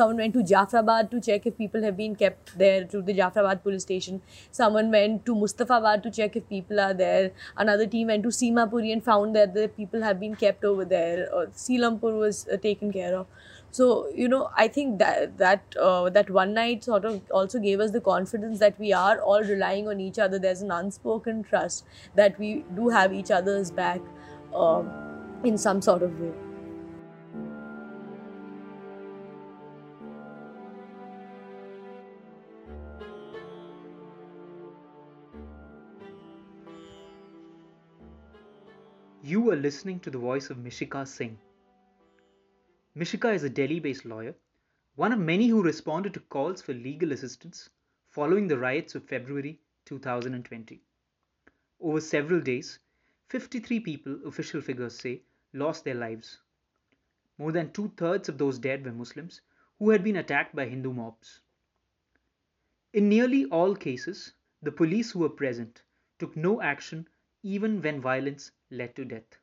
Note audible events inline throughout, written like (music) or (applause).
Someone went to Jafrabad to check if people have been kept there to the Jafrabad police station. Someone went to Mustafabad to check if people are there. Another team went to Simapuri and found that the people have been kept over there. Or was uh, taken care of. So you know, I think that that uh, that one night sort of also gave us the confidence that we are all relying on each other. There's an unspoken trust that we do have each other's back um, in some sort of way. You are listening to the voice of Mishika Singh. Mishika is a Delhi based lawyer, one of many who responded to calls for legal assistance following the riots of February 2020. Over several days, 53 people, official figures say, lost their lives. More than two thirds of those dead were Muslims who had been attacked by Hindu mobs. In nearly all cases, the police who were present took no action even when violence led to death.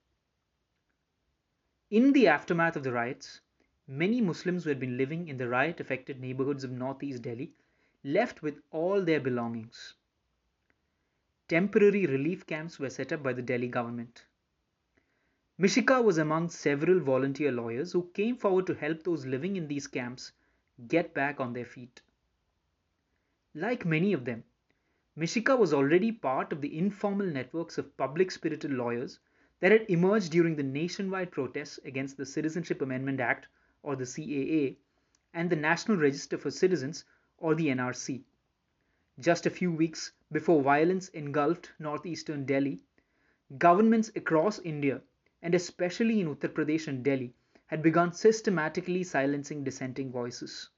In the aftermath of the riots, many Muslims who had been living in the riot affected neighborhoods of northeast Delhi left with all their belongings. Temporary relief camps were set up by the Delhi government. Mishika was among several volunteer lawyers who came forward to help those living in these camps get back on their feet. Like many of them, Mishika was already part of the informal networks of public spirited lawyers that had emerged during the nationwide protests against the Citizenship Amendment Act or the CAA and the National Register for Citizens or the NRC. Just a few weeks before violence engulfed northeastern Delhi, governments across India and especially in Uttar Pradesh and Delhi had begun systematically silencing dissenting voices.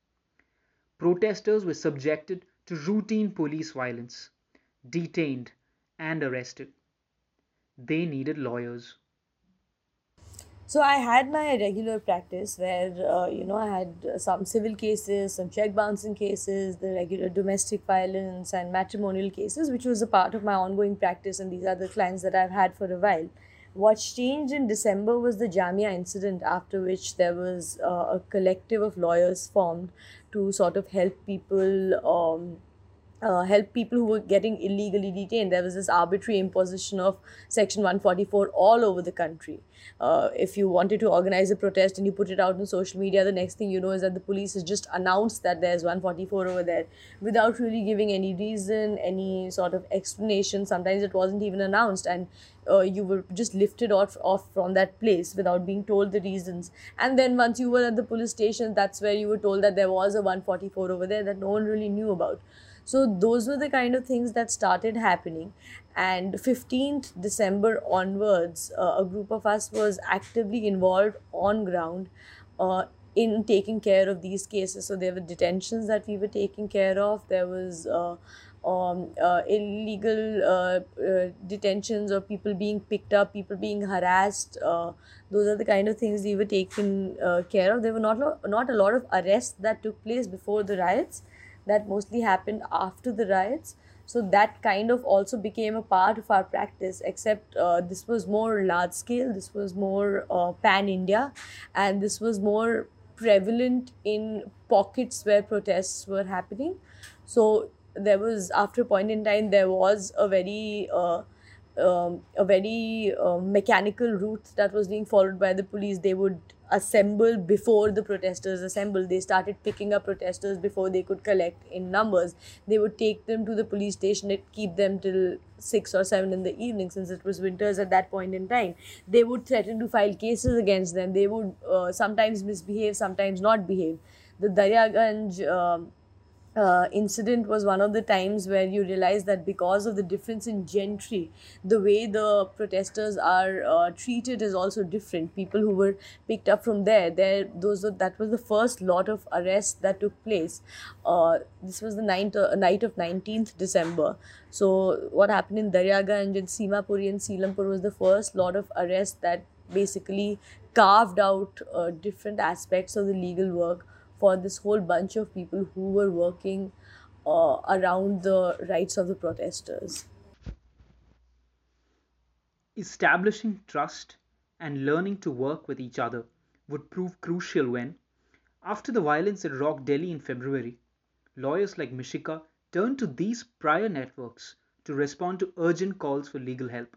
Protesters were subjected to routine police violence, detained, and arrested. They needed lawyers. So I had my regular practice where uh, you know I had some civil cases, some check bouncing cases, the regular domestic violence and matrimonial cases, which was a part of my ongoing practice, and these are the clients that I've had for a while. What changed in December was the Jamia incident, after which there was uh, a collective of lawyers formed to sort of help people um, uh, help people who were getting illegally detained. There was this arbitrary imposition of Section 144 all over the country. Uh, if you wanted to organize a protest and you put it out on social media, the next thing you know is that the police has just announced that there's 144 over there without really giving any reason, any sort of explanation. Sometimes it wasn't even announced, and uh, you were just lifted off, off from that place without being told the reasons. And then once you were at the police station, that's where you were told that there was a 144 over there that no one really knew about. So those were the kind of things that started happening. And 15th December onwards, uh, a group of us was actively involved on ground uh, in taking care of these cases. So there were detentions that we were taking care of. There was uh, um, uh, illegal uh, uh, detentions or people being picked up, people being harassed. Uh, those are the kind of things we were taking uh, care of. There were not lo- not a lot of arrests that took place before the riots, that mostly happened after the riots. So that kind of also became a part of our practice, except uh, this was more large scale, this was more uh, pan India, and this was more prevalent in pockets where protests were happening. So there was, after a point in time, there was a very uh, um, a very uh, mechanical route that was being followed by the police. They would assemble before the protesters assembled. They started picking up protesters before they could collect in numbers. They would take them to the police station and keep them till six or seven in the evening since it was winters at that point in time. They would threaten to file cases against them. They would uh, sometimes misbehave, sometimes not behave. The Daryaganj um, uh, incident was one of the times where you realize that because of the difference in gentry, the way the protesters are uh, treated is also different. People who were picked up from there, there those were, that was the first lot of arrests that took place. Uh, this was the ninth, uh, night of 19th December. So what happened in Daryaganj and Simapuri and Seelampur was the first lot of arrests that basically carved out uh, different aspects of the legal work for this whole bunch of people who were working uh, around the rights of the protesters. Establishing trust and learning to work with each other would prove crucial when, After the violence that rocked Delhi in February, lawyers like Mishika turned to these prior networks to respond to urgent calls for legal help.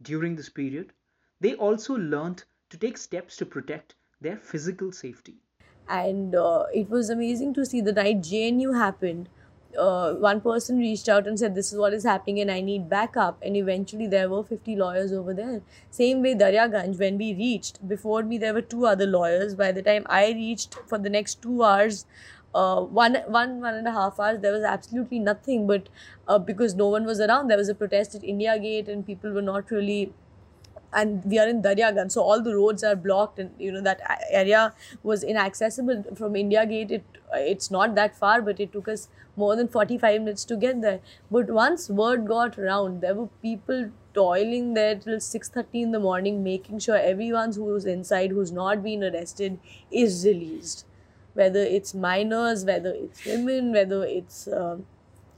During this period, they also learned to take steps to protect their physical safety. And uh, it was amazing to see the night JNU happened. Uh, one person reached out and said, This is what is happening, and I need backup. And eventually, there were 50 lawyers over there. Same way, Daryaganj, when we reached, before me, there were two other lawyers. By the time I reached for the next two hours, uh, one one one and a half hours there was absolutely nothing but uh, because no one was around there was a protest at india gate and people were not really and we are in Daryaganj, so all the roads are blocked, and you know that area was inaccessible from India Gate. It it's not that far, but it took us more than forty five minutes to get there. But once word got around, there were people toiling there till six thirty in the morning, making sure everyone who's inside, who's not been arrested, is released whether it's minors, whether it's women, whether it's uh,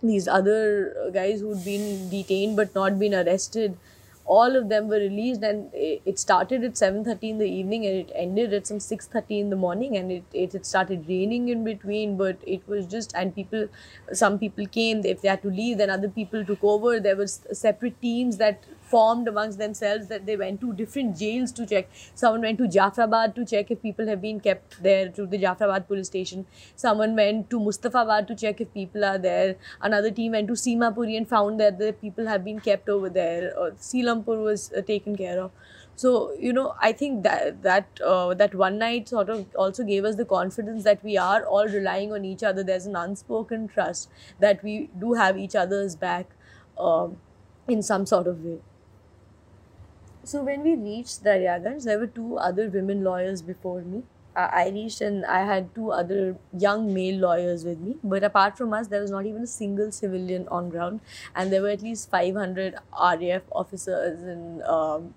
these other guys who'd been detained but not been arrested. All of them were released, and it started at seven thirty in the evening, and it ended at some six thirty in the morning, and it, it, it started raining in between. But it was just, and people, some people came. If they had to leave, then other people took over. There were separate teams that formed amongst themselves that they went to different jails to check. Someone went to Jafrabad to check if people have been kept there to the Jafrabad police station. Someone went to Mustafabad to check if people are there. Another team went to Simapuri and found that the people have been kept over there. Or Seelampur was uh, taken care of. So you know, I think that that uh, that one night sort of also gave us the confidence that we are all relying on each other. There's an unspoken trust that we do have each other's back uh, in some sort of way. So when we reached Daryaganj, there were two other women lawyers before me. Uh, I reached and I had two other young male lawyers with me. But apart from us, there was not even a single civilian on ground, and there were at least 500 RAF officers and um,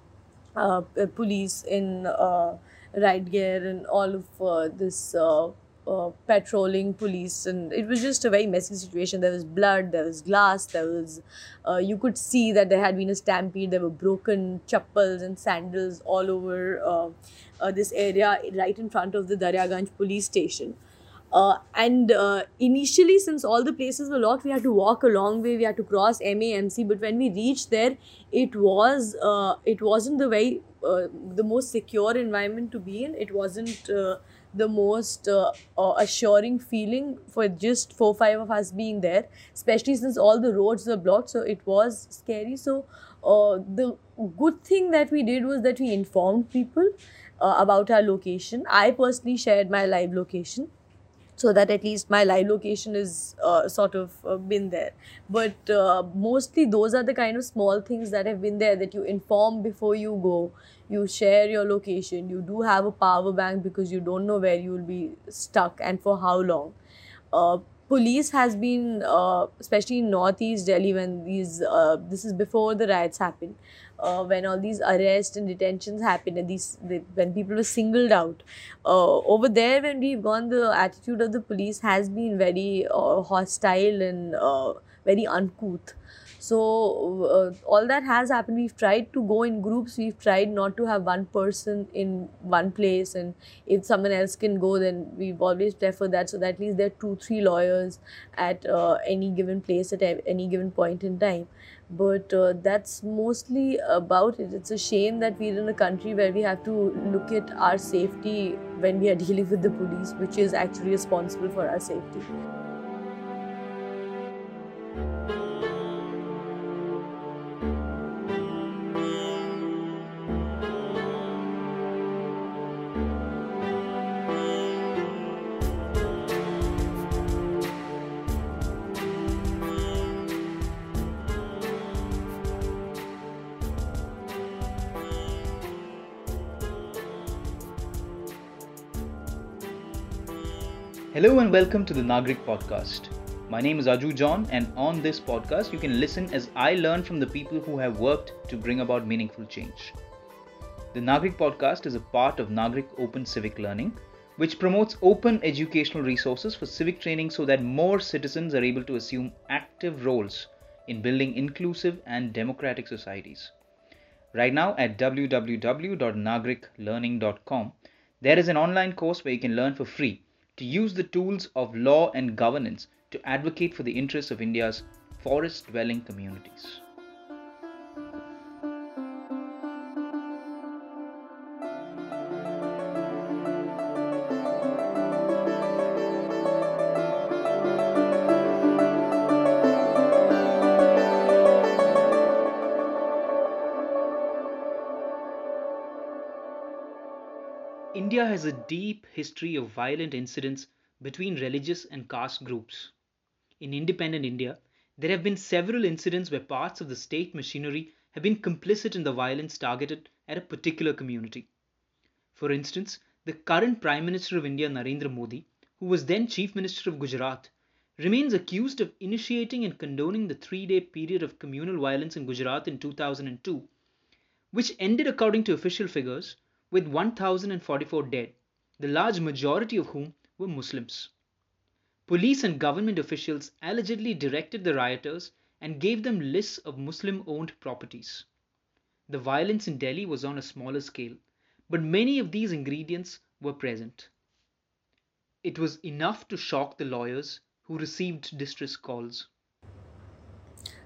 uh, police in uh, gear and all of uh, this uh, uh, patrolling police and it was just a very messy situation. There was blood there was glass there was uh, you could see that there had been a stampede there were broken chappals and sandals all over uh, uh this area right in front of the daryaganj police station. Uh, and initially since all the places were locked we had to walk a long way. We had to cross mamc but when we reached there it was it wasn't the very the most secure environment to be in. It wasn't the most uh, uh, assuring feeling for just four five of us being there especially since all the roads were blocked so it was scary. So uh, the good thing that we did was that we informed people uh, about our location. I personally shared my live location so that at least my live location is uh, sort of uh, been there. But uh, mostly those are the kind of small things that have been there that you inform before you go. You share your location. You do have a power bank because you don't know where you will be stuck and for how long. Uh, police has been uh, especially in northeast delhi when these uh, this is before the riots happened uh, when all these arrests and detentions happened and these the, when people were singled out. Uh, over there when we've gone the attitude of the police has been very uh, hostile and uh, very uncouth. So uh, all that has happened. We've tried to go in groups. We've tried not to have one person in one place. And if someone else can go then we've always preferred that. So that at least there are two three lawyers at uh, any given place at any given point in time but uh, that's mostly about it. It's a shame that we're in a country where we have to look at our safety when we are (laughs) dealing with the police which is actually responsible for our safety Hello and welcome to the Nagrik podcast. My name is Aju John, and on this podcast, you can listen as I learn from the people who have worked to bring about meaningful change. The Nagrik podcast is a part of Nagrik Open Civic Learning, which promotes open educational resources for civic training so that more citizens are able to assume active roles in building inclusive and democratic societies. Right now at www.nagriklearning.com, There is an online course where you can learn for free to use the tools of law and governance to advocate for the interests of India's forest dwelling communities. India has a deep history of violent incidents between religious and caste groups. In independent India, there have been several incidents where parts of the state machinery have been complicit in the violence targeted at a particular community. For instance, the current Prime Minister of India, Narendra Modi, who was then Chief Minister of Gujarat, remains accused of initiating and condoning the three day period of communal violence in Gujarat in 2002, which ended, according to official figures, with 1,044 dead, the large majority of whom were Muslims. Police and government officials allegedly directed the rioters and gave them lists of Muslim owned properties. The violence in Delhi was on a smaller scale, but many of these ingredients were present. It was enough to shock the lawyers who received distress calls.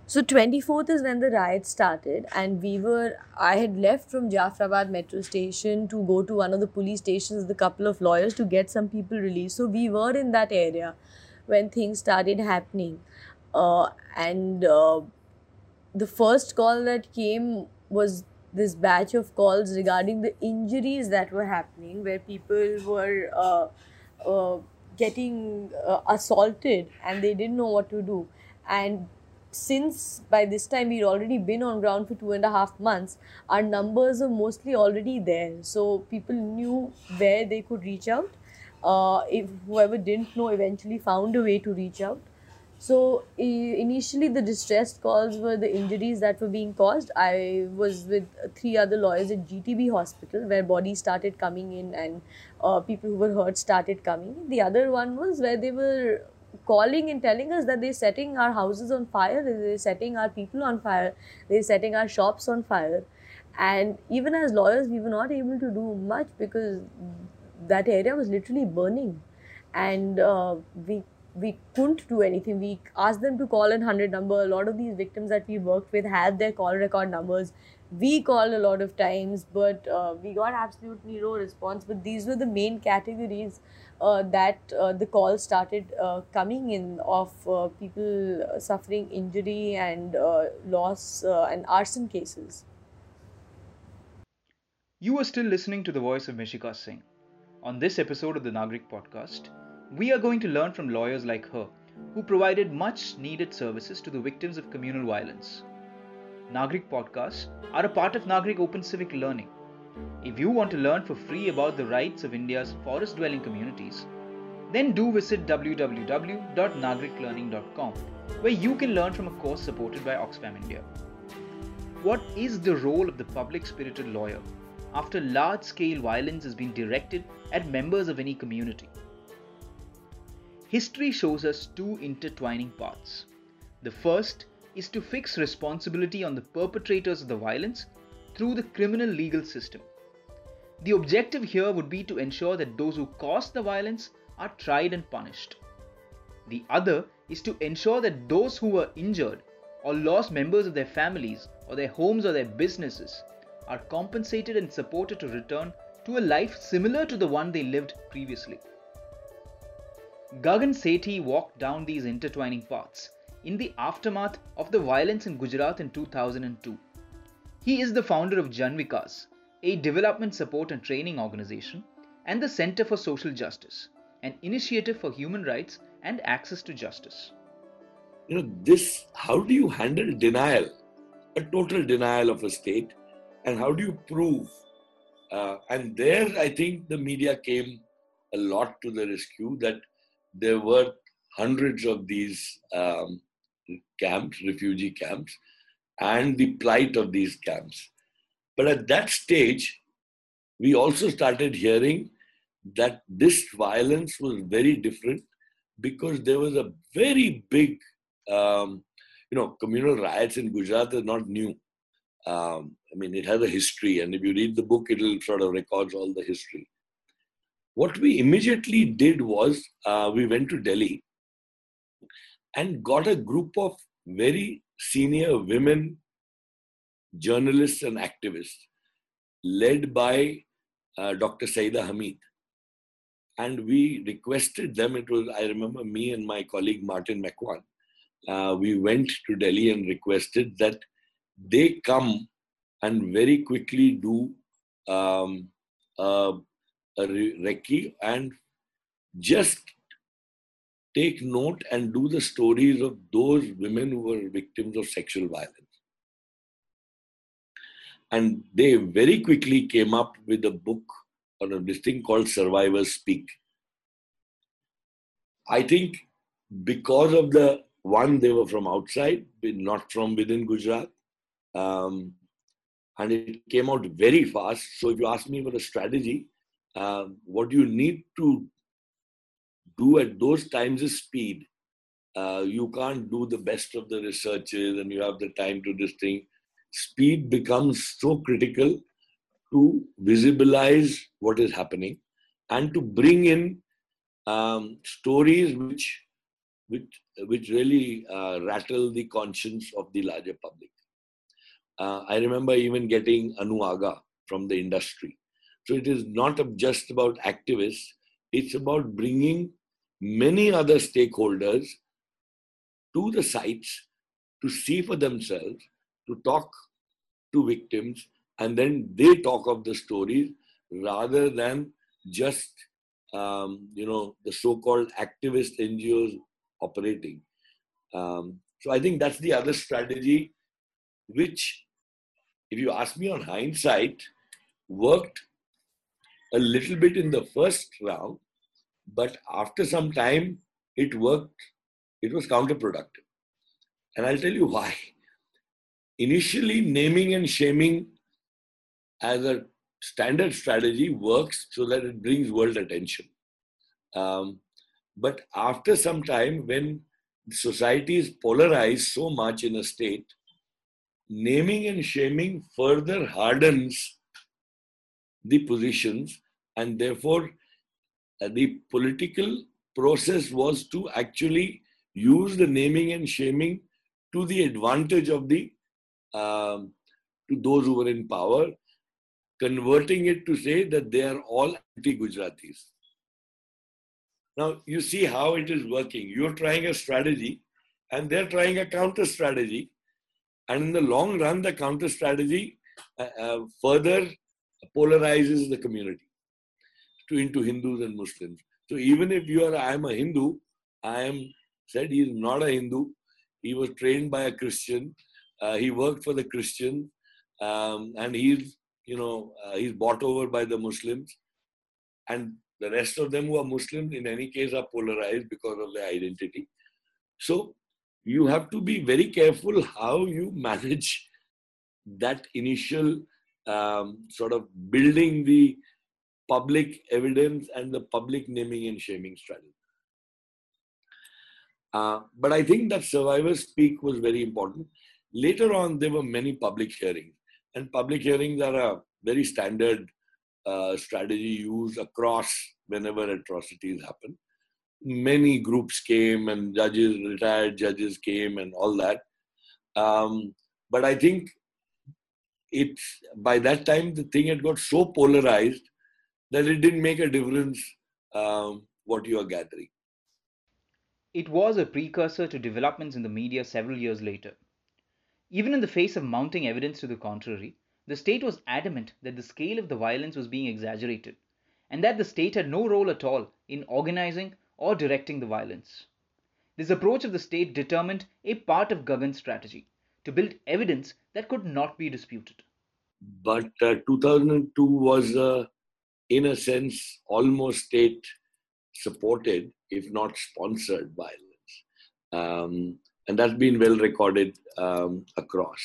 So 24th is when the riot started, and we were. I had left from Jafrabad metro station to go to one of the police stations with a couple of lawyers to get some people released. So we were in that area when things started happening, uh, and uh, the first call that came was this batch of calls regarding the injuries that were happening, where people were. Uh, uh, getting uh, assaulted and they didn't know what to do and since by this time we'd already been on ground for two and a half months, our numbers are mostly already there. So people knew where they could reach out. Uh, if whoever didn't know eventually found a way to reach out. So initially, the distressed calls were the injuries that were being caused. I was with three other lawyers at GTB Hospital where bodies started coming in and uh, people who were hurt started coming. The other one was where they were calling and telling us that they're setting our houses on fire, they're setting our people on fire, they're setting our shops on fire. And even as lawyers, we were not able to do much because that area was literally burning. And uh, we we couldn't do anything. We asked them to call an 100 number. A lot of these victims that we worked with had their call record numbers. We called a lot of times, but uh, we got absolutely no response. But these were the main categories that uh, the calls started uh, coming in of people suffering injury and loss and arson cases. You are still listening to the voice of Mishika Singh. On this episode of the Nagrik podcast, we are going to learn from lawyers like her who provided much needed services to the victims of communal violence. Nagrik podcasts are a part of Nagrik Open Civic Learning, if you want to learn for free about the rights of India's forest dwelling communities, then do visit www.nagriklearning.com where you can learn from a course supported by Oxfam India. What is the role of the public spirited lawyer after large scale violence has been directed at members of any community? History shows us two intertwining paths. The first is to fix responsibility on the perpetrators of the violence through the criminal legal system. The objective here would be to ensure that those who caused the violence are tried and punished. The other is to ensure that those who were injured or lost members of their families or their homes or their businesses are compensated and supported to return to a life similar to the one they lived previously. Gagan Sethi walked down these intertwining paths in the aftermath of the violence in Gujarat in 2002. He is the founder of Janvikas, a development support and training organization, and the Center for Social Justice, an initiative for human rights and access to justice. You know, this, how do you handle denial, a total denial of a state, and how do you prove? Uh, and there, I think the media came a lot to the rescue that there were hundreds of these um, camps, refugee camps, and the plight of these camps. But at that stage, we also started hearing that this violence was very different because there was a very big, um, you know, communal riots in Gujarat are not new. Um, I mean, it has a history, and if you read the book, it'll sort of records all the history. what we immediately did was uh, we went to Delhi and got a group of very senior women journalists and activists led by uh, Dr. Syeda Hameed. And we requested them, it was, I remember me and my colleague Martin Macwan, uh, we went to Delhi and requested that they come and very quickly do um, a, a recce and just take note and do the stories of those women who were victims of sexual violence. And they very quickly came up with a book or this thing called Survivors Speak. I think because of the one, they were from outside, not from within Gujarat. Um, and it came out very fast. So if you ask me for a strategy, uh, what you need to do at those times of speed. Uh, you can't do the best of the researches and you have the time to this thing. Speed becomes so critical to visibilize what is happening and to bring in um, stories which, which, which really uh, rattle the conscience of the larger public. Uh, I remember even getting Anu Aga from the industry. So it is not just about activists, it's about bringing many other stakeholders to the sites to see for themselves, to talk to victims, and then they talk of the stories rather than just um, you know the so-called activist NGOs operating. Um, so I think that's the other strategy, which, if you ask me on hindsight, worked a little bit in the first round, but after some time, it worked, it was counterproductive. And I'll tell you why. Initially, naming and shaming as a standard strategy works so that it brings world attention. Um, but after some time, when society is polarized so much in a state, naming and shaming further hardens the positions and therefore the political process was to actually use the naming and shaming to the advantage of the um, to those who were in power, converting it to say that they are all anti-Gujaratis. Now you see how it is working. You're trying a strategy, and they're trying a counter strategy, and in the long run, the counter strategy uh, uh, further polarizes the community to into Hindus and Muslims. So even if you are, I am a Hindu, I am said he is not a Hindu. He was trained by a Christian. Uh, he worked for the Christian, um, and he's you know uh, he's bought over by the Muslims, and the rest of them who are Muslims in any case are polarized because of their identity. So you have to be very careful how you manage that initial um, sort of building the public evidence and the public naming and shaming strategy. Uh, but I think that survivors speak was very important. Later on, there were many public hearings, and public hearings are a very standard uh, strategy used across whenever atrocities happen. Many groups came, and judges, retired judges came, and all that. Um, but I think it's by that time the thing had got so polarized that it didn't make a difference um, what you are gathering. It was a precursor to developments in the media several years later. Even in the face of mounting evidence to the contrary, the state was adamant that the scale of the violence was being exaggerated, and that the state had no role at all in organizing or directing the violence. This approach of the state determined a part of Gagan's strategy to build evidence that could not be disputed. But uh, 2002 was uh, in a sense, almost state supported, if not sponsored violence. Um, and that's been well recorded um, across.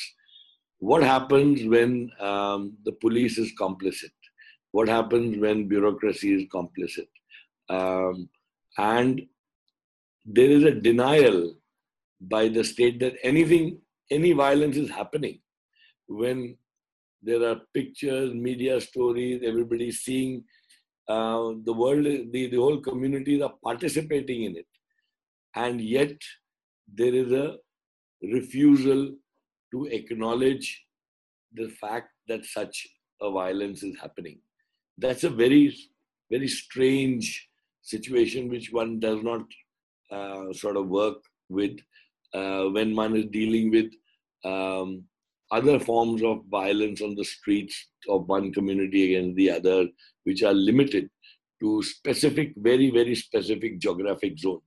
What happens when um, the police is complicit? What happens when bureaucracy is complicit? Um, and there is a denial by the state that anything, any violence is happening when there are pictures, media stories, everybody seeing uh, the world, the, the whole communities are participating in it. And yet, there is a refusal to acknowledge the fact that such a violence is happening. That's a very, very strange situation which one does not uh, sort of work with uh, when one is dealing with um, other forms of violence on the streets of one community against the other, which are limited to specific, very, very specific geographic zones.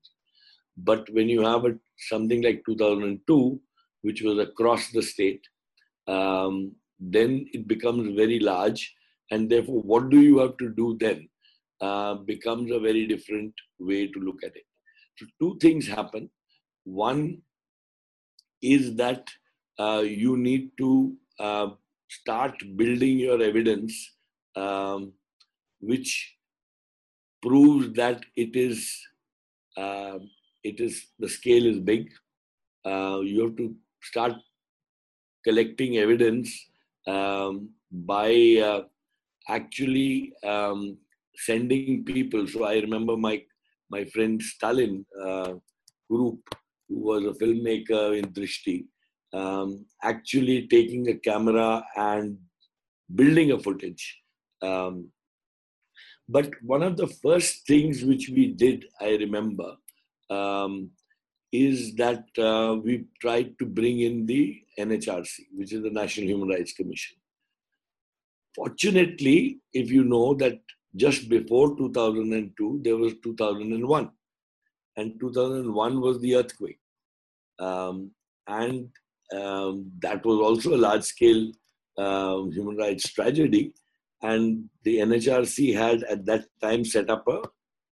But when you have a, something like 2002, which was across the state, um, then it becomes very large. And therefore, what do you have to do then uh, becomes a very different way to look at it. So, two things happen. One is that uh, you need to uh, start building your evidence, um, which proves that it is uh, it is the scale is big. Uh, you have to start collecting evidence um, by uh, actually um, sending people. So I remember my my friend Stalin uh, Group, who was a filmmaker in Drishti, um, actually taking a camera and building a footage. Um, but one of the first things which we did, I remember, um, is that uh, we tried to bring in the NHRC, which is the National Human Rights Commission. Fortunately, if you know that just before 2002, there was 2001. And 2001 was the earthquake. Um, and um, that was also a large scale uh, human rights tragedy. And the NHRC had at that time set up a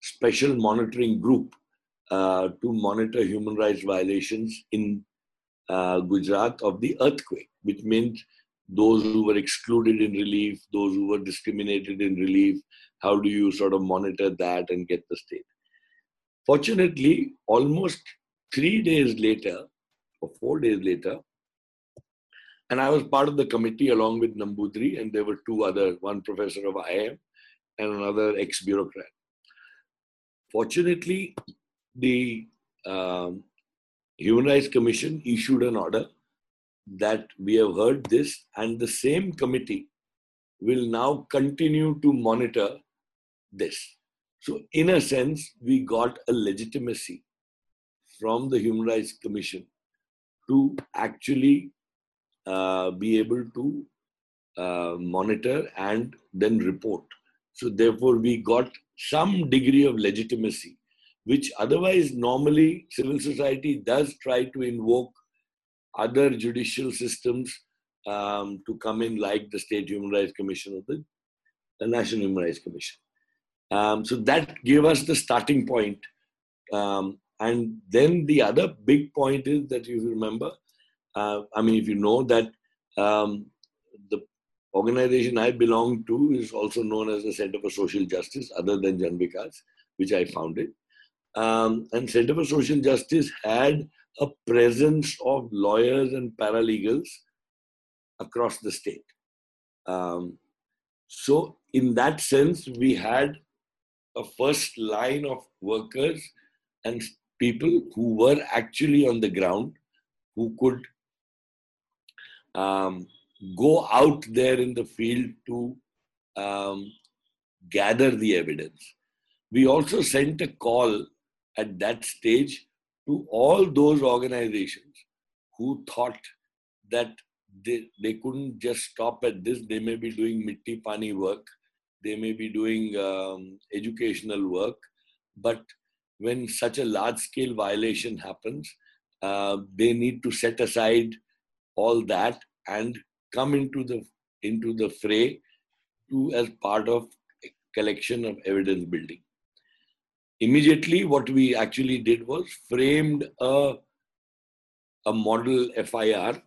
special monitoring group uh, to monitor human rights violations in uh, Gujarat of the earthquake, which meant those who were excluded in relief, those who were discriminated in relief, how do you sort of monitor that and get the state? Fortunately, almost three days later, or four days later, and I was part of the committee along with Nampoothiri, and there were two other, one professor of IIM and another ex bureaucrat. Fortunately, the um, Human Rights Commission issued an order that we have heard this, and the same committee will now continue to monitor this. So, in a sense, we got a legitimacy from the Human Rights Commission to actually uh, be able to uh, monitor and then report. So, therefore, we got some degree of legitimacy, which otherwise, normally, civil society does try to invoke other judicial systems um, to come in, like the State Human Rights Commission or the, the National Human Rights Commission. Um, so that gave us the starting point. Um, and then the other big point is that you remember, uh, I mean, if you know that um, the organization I belong to is also known as the Center for Social Justice, other than Jan Vikas, which I founded. Um, and Center for Social Justice had a presence of lawyers and paralegals across the state. Um, so, in that sense, we had a first line of workers and people who were actually on the ground, who could um, go out there in the field to um, gather the evidence. We also sent a call at that stage to all those organizations who thought that they, they couldn't just stop at this, they may be doing mitti pani work. They may be doing um, educational work, but when such a large scale violation happens, uh, they need to set aside all that and come into the into the fray to as part of collection of evidence building. Immediately, what we actually did was framed a a model FIR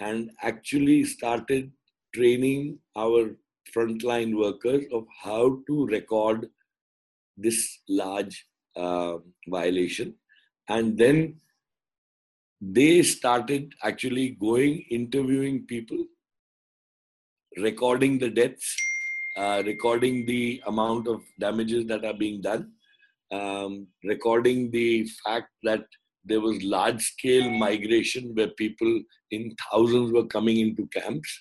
and actually started training our frontline workers of how to record this large uh, violation. And then they started actually going, interviewing people, recording the deaths, uh, recording the amount of damages that are being done, um, recording the fact that there was large scale migration where people in thousands were coming into camps.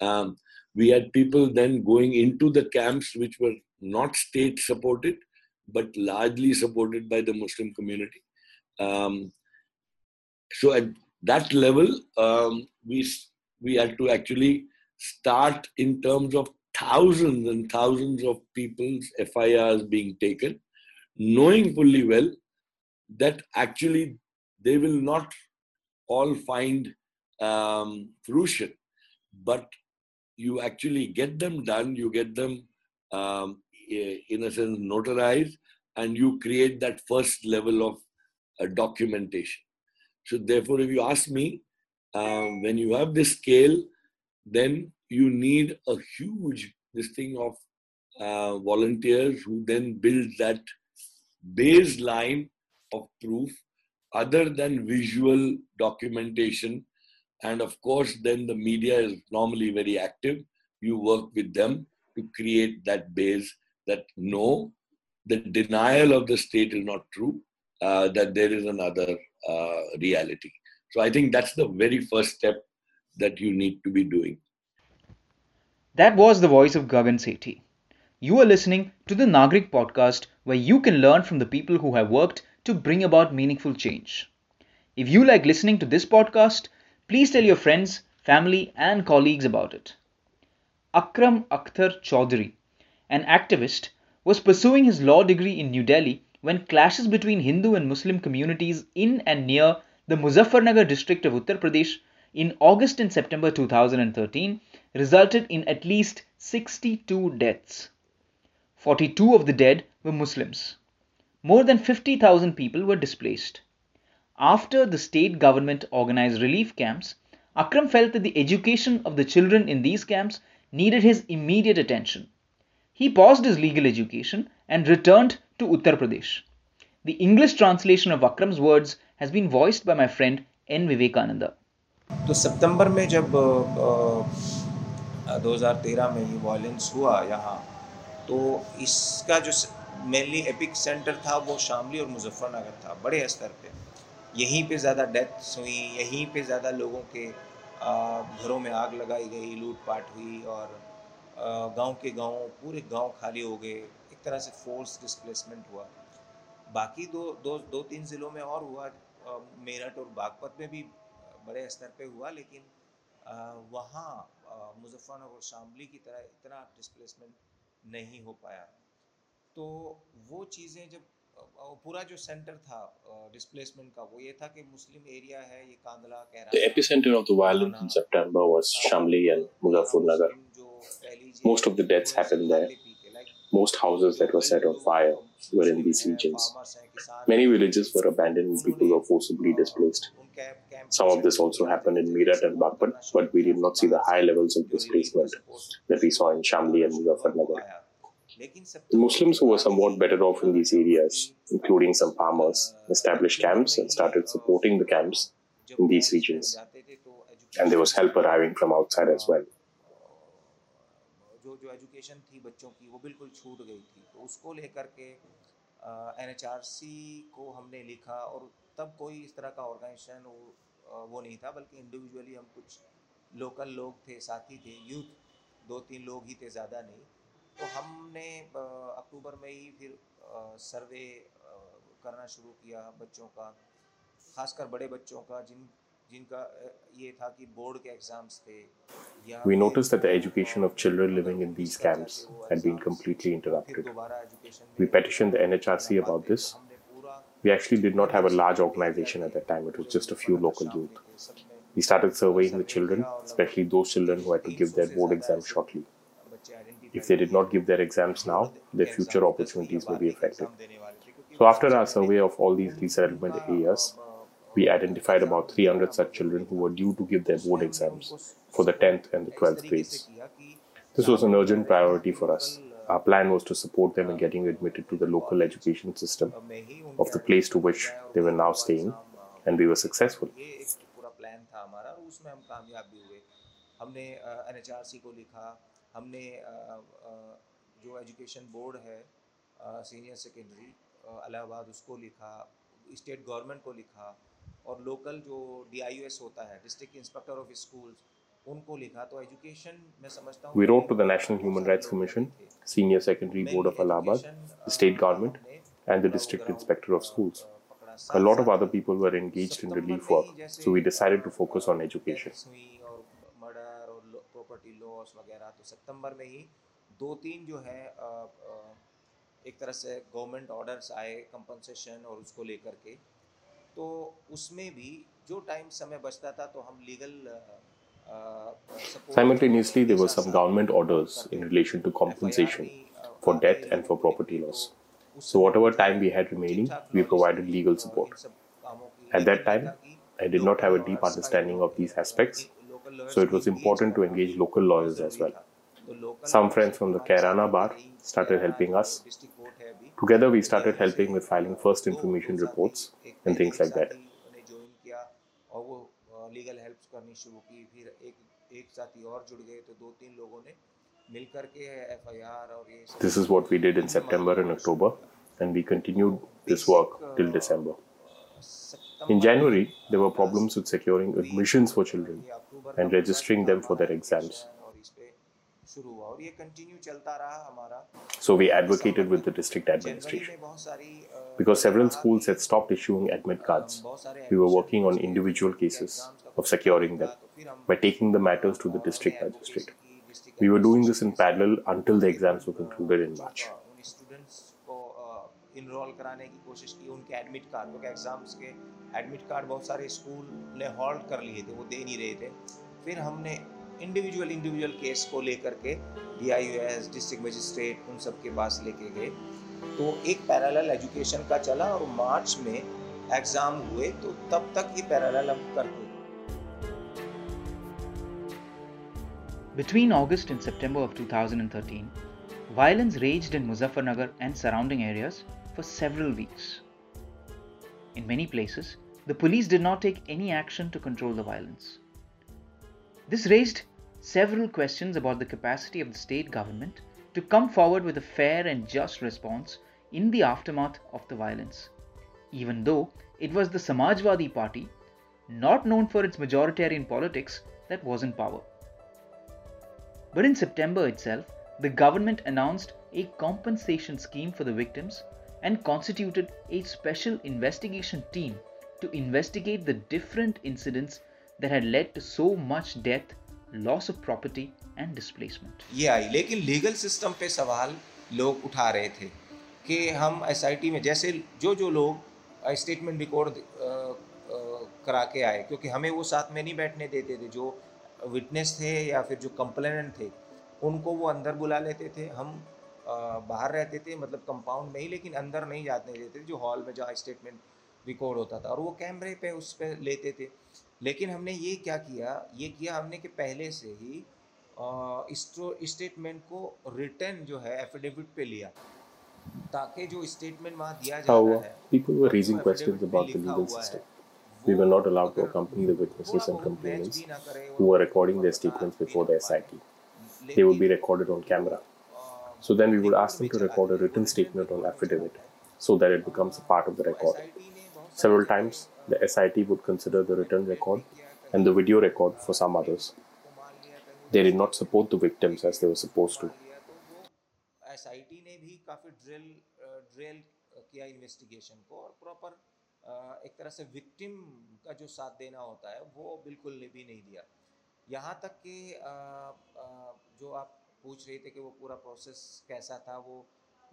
Um, we had people then going into the camps which were not state supported but largely supported by the Muslim community. Um, so at that level, um, we we had to actually start in terms of thousands and thousands of people's FIRs being taken, knowing fully well that actually they will not all find um, fruition, but you actually get them done, you get them um, in a sense notarized, and you create that first level of uh, documentation. So, therefore, if you ask me, um, when you have this scale, then you need a huge this thing of uh, volunteers who then build that baseline of proof other than visual documentation. And of course then the media is normally very active. You work with them to create that base that no the denial of the state is not true uh, that there is another uh, reality so i think that's the very first step that you need to be doing that was the voice of gagan sethi you are listening to the Nagrik podcast, where you can learn from the people who have worked to bring about meaningful change. If you like listening to this podcast, please tell your friends, family, and colleagues about it. Akram Akhtar Choudhary, an activist, was pursuing his law degree in New Delhi when clashes between Hindu and Muslim communities in and near the Muzaffarnagar district of Uttar Pradesh in August and September 2013 resulted in at least 62 deaths. 42 of the dead were Muslims. More than 50,000 people were displaced. After the state government organized relief camps, Akram felt that the education of the children in these camps needed his immediate attention. He paused his legal education and returned to Uttar Pradesh. The English translation of Akram's words has been voiced by my friend N. Vivekananda. तो सितंबर में जब 2013 में ये violence हुआ यहाँ तो इसका जो मेनली एपिक सेंटर था वो शामली और मुजफ्फरनगर था, बड़े स्तर पे यहीं पे ज़्यादा डेथ्स हुई, यहीं पे ज़्यादा लोगों के घरों में आग लगाई गई, लूटपाट हुई और गाँव के गाँव, पूरे गाँव खाली हो गए एक तरह से फोर्स डिस्प्लेसमेंट हुआ बाकी दो दो दो तीन ज़िलों में और हुआ मेरठ और बागपत में भी बड़े स्तर पे हुआ लेकिन वहाँ मुजफ्फरनगर शामली की तरह इतना डिस्प्लेसमेंट नहीं हो पाया तो वो चीज़ें जब पूरा जो सेंटर था डिस्प्लेसमेंट का वो ये था कि मुस्लिम एरिया है ये कांदला कहरा The epicenter of the violence in September was Shamli and Muzaffarnagar. Most of the deaths happened there. Most houses that were set on fire were in these regions. Many villages were abandoned and people were forcibly displaced. Some of this also happened in Meerut and Baghpat, but we did not see the high levels of displacement that we saw in Shamli and Muzaffarnagar. The Muslims who were somewhat better off in these areas, including some farmers, established camps and started supporting the camps in these regions. And there was help arriving from outside as well. Education थी बच्चों की वो बिल्कुल छूट गई थी। तो उसको लेकर के एनएचआरसी को हमने लिखा और तब कोई इस तरह का ऑर्गेनाइजेशन वो, वो नहीं था बल्कि इंडिविजुअली हम कुछ लोकल लोग थे साथी थे यूथ दो तीन लोग ही थे ज़्यादा नहीं। तो हमने अक्टूबर में ही फिर सर्वे करना शुरू किया बच्चों का खासकर बड़े बच्चों का जिन We noticed that the education of children living in these camps had been completely interrupted. We petitioned the NHRC about this. We actually did not have a large organization at that time, it was just a few local youth. We started surveying the children, especially those children who had to give their board exam shortly. If they did not give their exams now, their future opportunities will be affected. So, after our survey of all these resettlement areas, we identified about 300 such children who were due to give their board exams for the 10th and the 12th grades. This was an urgent priority for us. Our plan was to support them in getting admitted to the local education system of the place to which they were now staying, and we were successful. हमने जो education board है senior secondary Allahabad उसको लिखा state government को लिखा और local जो D होता है डिस्ट्रिक्ट इंस्पेक्टर ऑफ़ स्कूल्स उनको लिखा तो एजुकेशन मैं समझता हूँ wrote to the National Human Rights Commission, Senior Secondary Board of Allahabad, the state government, and the District Inspector of Schools. A lot of other people were engaged in relief work, so we decided to focus on education. Murder और property loss वगैरह तो सितंबर में ही दो तीन जो है एक तरह से गवर्नमेंट ऑर्डर्स आए कंपनसेशन और उसको लेकर के Simultaneously, there were some government orders in relation to compensation for death and for property loss. So, whatever time we had remaining, we provided legal support. At that time, I did not have a deep understanding of these aspects, so it was important to engage local lawyers as well. Some friends from the Kairana bar started helping us, Together, we started helping with filing first information reports and things like that. Legal help करनी शुरू की फिर एक एक साथी और जुड़ गए तो दो तीन लोगों ने मिल करके एफआईआर और ये This is what we did in September and October, and we continued this work till December. In January, there were problems with securing admissions for children and registering them for their exams. शुरू हुआ और ये continue चलता रहा हमारा So we advocated with the district administration. Because several schools had stopped issuing admit cards, we were working on individual cases of securing them by taking the matters to the district magistrate. We were doing this in parallel until the exams were concluded in March. Enrol कराने की कोशिश की उनके admit card क्योंकि exams के admit card बहुत सारे school ने हॉल्ट कर लिए थे वो दे नहीं रहे थे फिर हमने इंडिविजुअल इंडिविजुअल केस को लेकर के D I S district magistrate उन सब के पास लेके गए तो एक पैरेलल एजुकेशन का चला और मार्च में एग्ज़ाम हुए तो तब तक ये पैरेलल हम करते Between August and September of 2013, violence raged in Muzaffarnagar and surrounding areas for several weeks. In many places, the police did not take any action to control the violence. This raised several questions about the capacity of the state government to come forward with a fair and just response in the aftermath of the violence, even though it was the Samajwadi Party, not known for its majoritarian politics, that was in power. But in September itself, the government announced a compensation scheme for the victims and constituted a special investigation team to investigate the different incidents that had led to so much death, loss of property, and displacement. ये आई। लेकिन legal system पे सवाल लोग उठा रहे थे कि हम एसआईटी में जैसे जो जो लोग स्टेटमेंट रिकॉर्ड करा के आए क्योंकि हमें वो साथ में नहीं बैठने देते थे। जो विटनेस थे या फिर जो कंप्लेनेंट थे उनको वो अंदर बुला लेते थे। हम बाहर रहते थे मतलब कंपाउंड में ही लेकिन अंदर नहीं जाने देते थे जो हॉल में जहाँ स्टेटमेंट रिकॉर्ड होता था। और वो कैमरे पे उस पर लेते थे। लेकिन हमने ये क्या किया ये किया हमने कि पहले से ही स्टेटमेंट को रिटर्न जो है एफिडेविट पे लिया ताकि जो स्टेटमेंट वहाँ दिया जाता However, है people were raising questions about the legal system. We were not allowed to accompany the witnesses and complainants who were recording their statements before the SIT. They would be recorded on camera. So then we would ask them to record a written statement on affidavit so that it becomes a part of the record. Several times, the SIT would consider the written record and the video record for some others. They did not support the victims as they were supposed to. S ने भी काफ़ी drill drill किया investigation को और proper एक तरह से victim का जो साथ देना होता है वो बिल्कुल भी नहीं दिया यहाँ तक कि जो आप पूछ रहे थे कि वो पूरा प्रोसेस कैसा था वो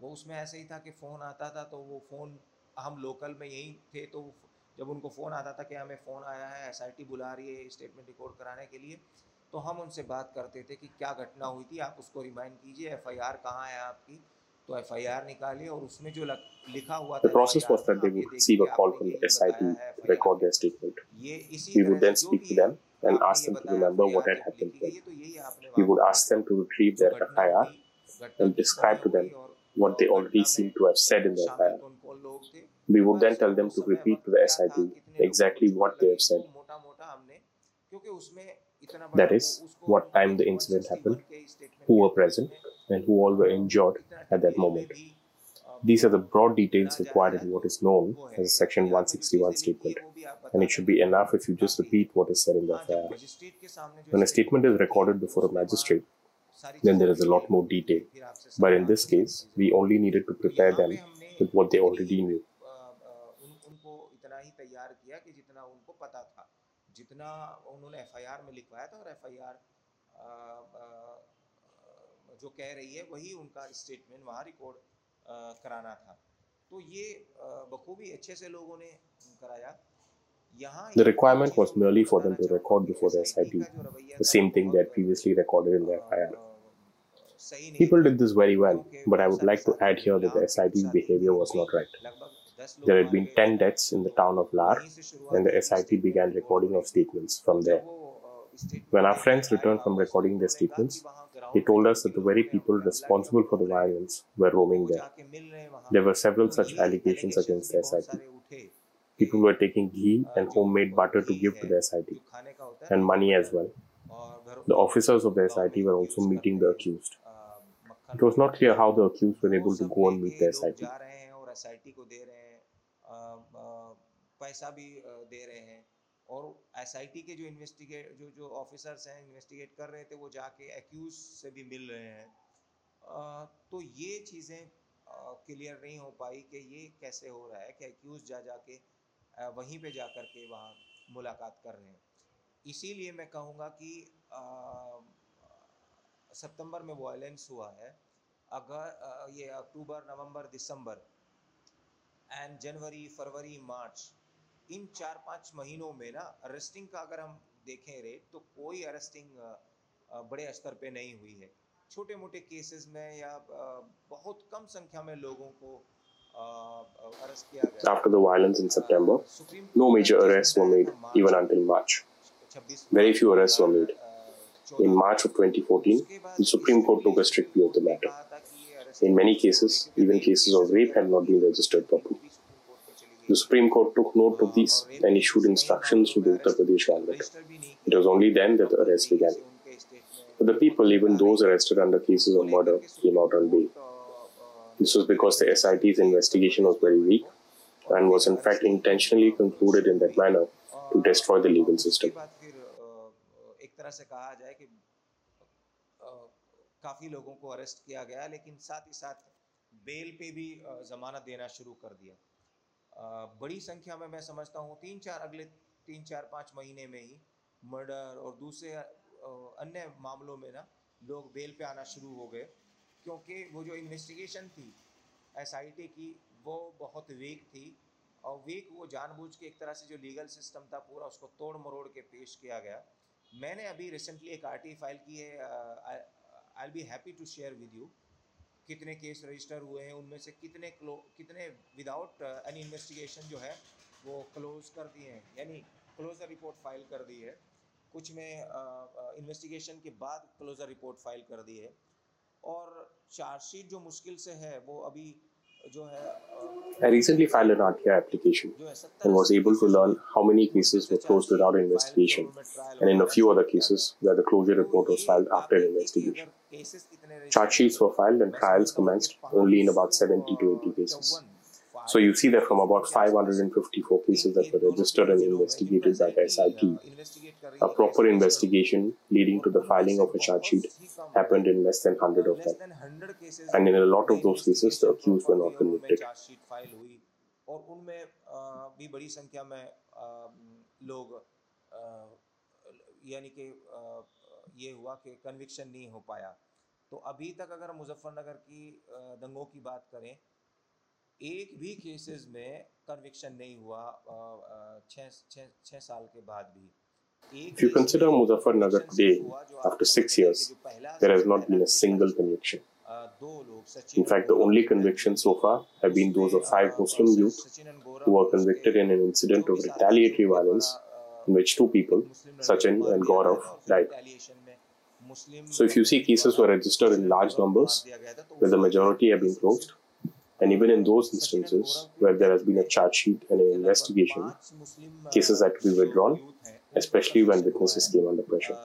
वो उसमें ऐसे ही था कि फ़ोन आता था तो वो फ़ोन हम लोकल में यहीं थे तो जब उनको फ़ोन आता था कि हमें फ़ोन आया है एसआईटी बुला रही है स्टेटमेंट रिकॉर्ड कराने के लिए तो हम उनसे बात करते थे कि क्या घटना हुई थी आप उसको रिमाइंड कीजिए एफ़ आई आर कहाँ है आपकी तो एफ़ आई आर निकालिए और उसमें जो लग, लिखा हुआ The process was that they would receive a call from the SIT to record ये इसी We तरह would then से जो speak भी to them and ask them to remember what had happened. है, तो यही आपने We would ask them to retrieve their FIR and describe to them what they already seem to have said in their FIR. We would then tell them to repeat to the S.I.T. exactly what they have said. That is, what time the incident happened, who were present, and who all were injured at that moment. These are the broad details required in what is known as a Section 161 statement, and it should be enough if you just repeat what is said in the affair. When a statement is recorded before a magistrate, then there is a lot more detail. But in this case, we only needed to prepare them with what they already knew. जितना उन्होंने FIR में लिखवाया था और FIR जो कह रही है वही उनका स्टेटमेंट वहाँ रिकॉर्ड कराना था तो ये बखूबी अच्छे से लोगों ने कराया The requirement was merely for them to record before the SIT, the same thing they had previously recorded in their FIR. People did this very well, but I would like to add here that the SIT's behavior was not right. There had been 10 deaths in the town of Lar, and the SIT began recording of statements from there. When our friends returned from recording their statements, they told us that the very people responsible for the violence were roaming there. There were several such allegations against the SIT. People were taking ghee and homemade butter to give to the SIT, and money as well. The officers of the SIT were also meeting the accused. It was not clear how the accused were able to go and meet the SIT. पैसा भी दे रहे हैं। और SIT के जो investigate जो जो officers हैं इन्वेस्टिगेट कर रहे थे, वो जाके एक्यूज से भी मिल रहे हैं। तो ये चीज़ें क्लियर नहीं हो पाई कि ये कैसे हो रहा है कि एक्यूज जा, जाके वहीं पे जा कर के वहाँ मुलाकात कर रहे हैं। इसीलिए मैं कहूँगा कि सितंबर में वायलेंस हुआ है। अगर ये अक्टूबर, नवंबर, दिसंबर एंड जनवरी फरवरी, मार्च इन चार पाँच महीनों में ना अरेस्टिंग का अगर हम देखें रेट तो कोई अरेस्टिंग बड़े स्तर पे नहीं हुई है छोटे मोटे केसेस में या बहुत कम संख्या में लोगों को अरेस्ट किया गया After the violence in September, no major arrests were made even until March. Very few arrests were made. In March of 2014, the Supreme Court took a strict view of the matter. In many cases, even cases of rape had not been registered properly. The Supreme Court took note of these and issued instructions to the Uttar Pradesh government. It was only then that the arrests began. But the people, even those arrested under cases of murder, came out on bail. This was because the SIT's investigation was very weak and was in fact intentionally concluded in that manner to destroy the legal system. काफ़ी लोगों को arrest किया गया लेकिन साथ ही साथ bell पे भी जमानत देना शुरू कर दिया बड़ी संख्या में मैं समझता हूँ, तीन चार अगले तीन चार पाँच महीने में ही मर्डर और दूसरे अन्य मामलों में ना लोग बेल पे आना शुरू हो गए, क्योंकि वो जो इन्वेस्टिगेशन थी, एसआईटी की, वो बहुत वीक थी और वीक वो जानबूझ के एक तरह से जो लीगल सिस्टम था पूरा उसको तोड़ मरोड़ के पेश किया गया। मैंने अभी रिसेंटली एक आरटी फ़ाइल की है I be happy to share with you कितने केस रजिस्टर हुए हैं, उनमें से कितने क्लो, कितने विदाउट एनी इन्वेस्टिगेशन जो है, वो क्लोज कर दिए हैं, यानी क्लोजर रिपोर्ट फ़ाइल कर दी है। कुछ में इन्वेस्टिगेशन के बाद क्लोजर रिपोर्ट फ़ाइल कर दी है। और चार्जशीट जो मुश्किल से है, वो अभी I recently filed an RTI application and was able to learn how many cases were closed without investigation, and in a few other cases where the closure report was filed after investigation. Charge sheets were filed and trials commenced only in about 70 to 80 cases. So you see that from about 554 cases that were registered and investigated by the SIT, a proper investigation leading to the filing of a charge sheet happened in less than 100 of them. And in a lot of those cases, the accused were not convicted. और उनमें भी बड़ी संख्या में लोग यानी कि ये हुआ कि कन्विक्शन नहीं हो पाया तो अभी तक अगर मुजफ्फरनगर की दंगों की बात करें एक भी केसेस में कन्विक्शन नहीं हुआ छः साल के बाद भी If you consider Muzaffarnagar today, after six years, there has not been a single conviction. In fact, the only convictions so far have been those of five Muslim youth who were convicted in an incident of retaliatory violence in which two people, Sachin and Gaurav, died. So, if you see cases were registered in large numbers, where the majority have been closed, and even in those instances where there has been a charge sheet and an investigation, cases had to be withdrawn, especially when witnesses came under pressure.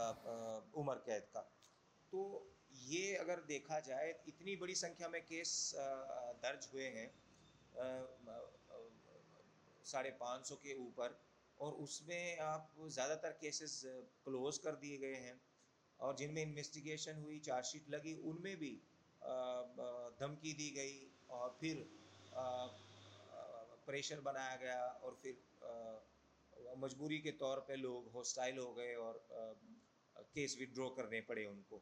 तो ये अगर देखा जाए इतनी बड़ी संख्या में case दर्ज हुए हैं साढ़े पाँच सौ के ऊपर और उसमें आप ज़्यादातर केसेस क्लोज कर दिए गए हैं और जिनमें इन्वेस्टिगेशन हुई चार्जशीट लगी उनमें भी धमकी दी गई और फिर प्रेशर बनाया गया और फिर मजबूरी के तौर पे लोग हॉस्टाइल हो गए और केस विड्रॉ करने पड़े उनको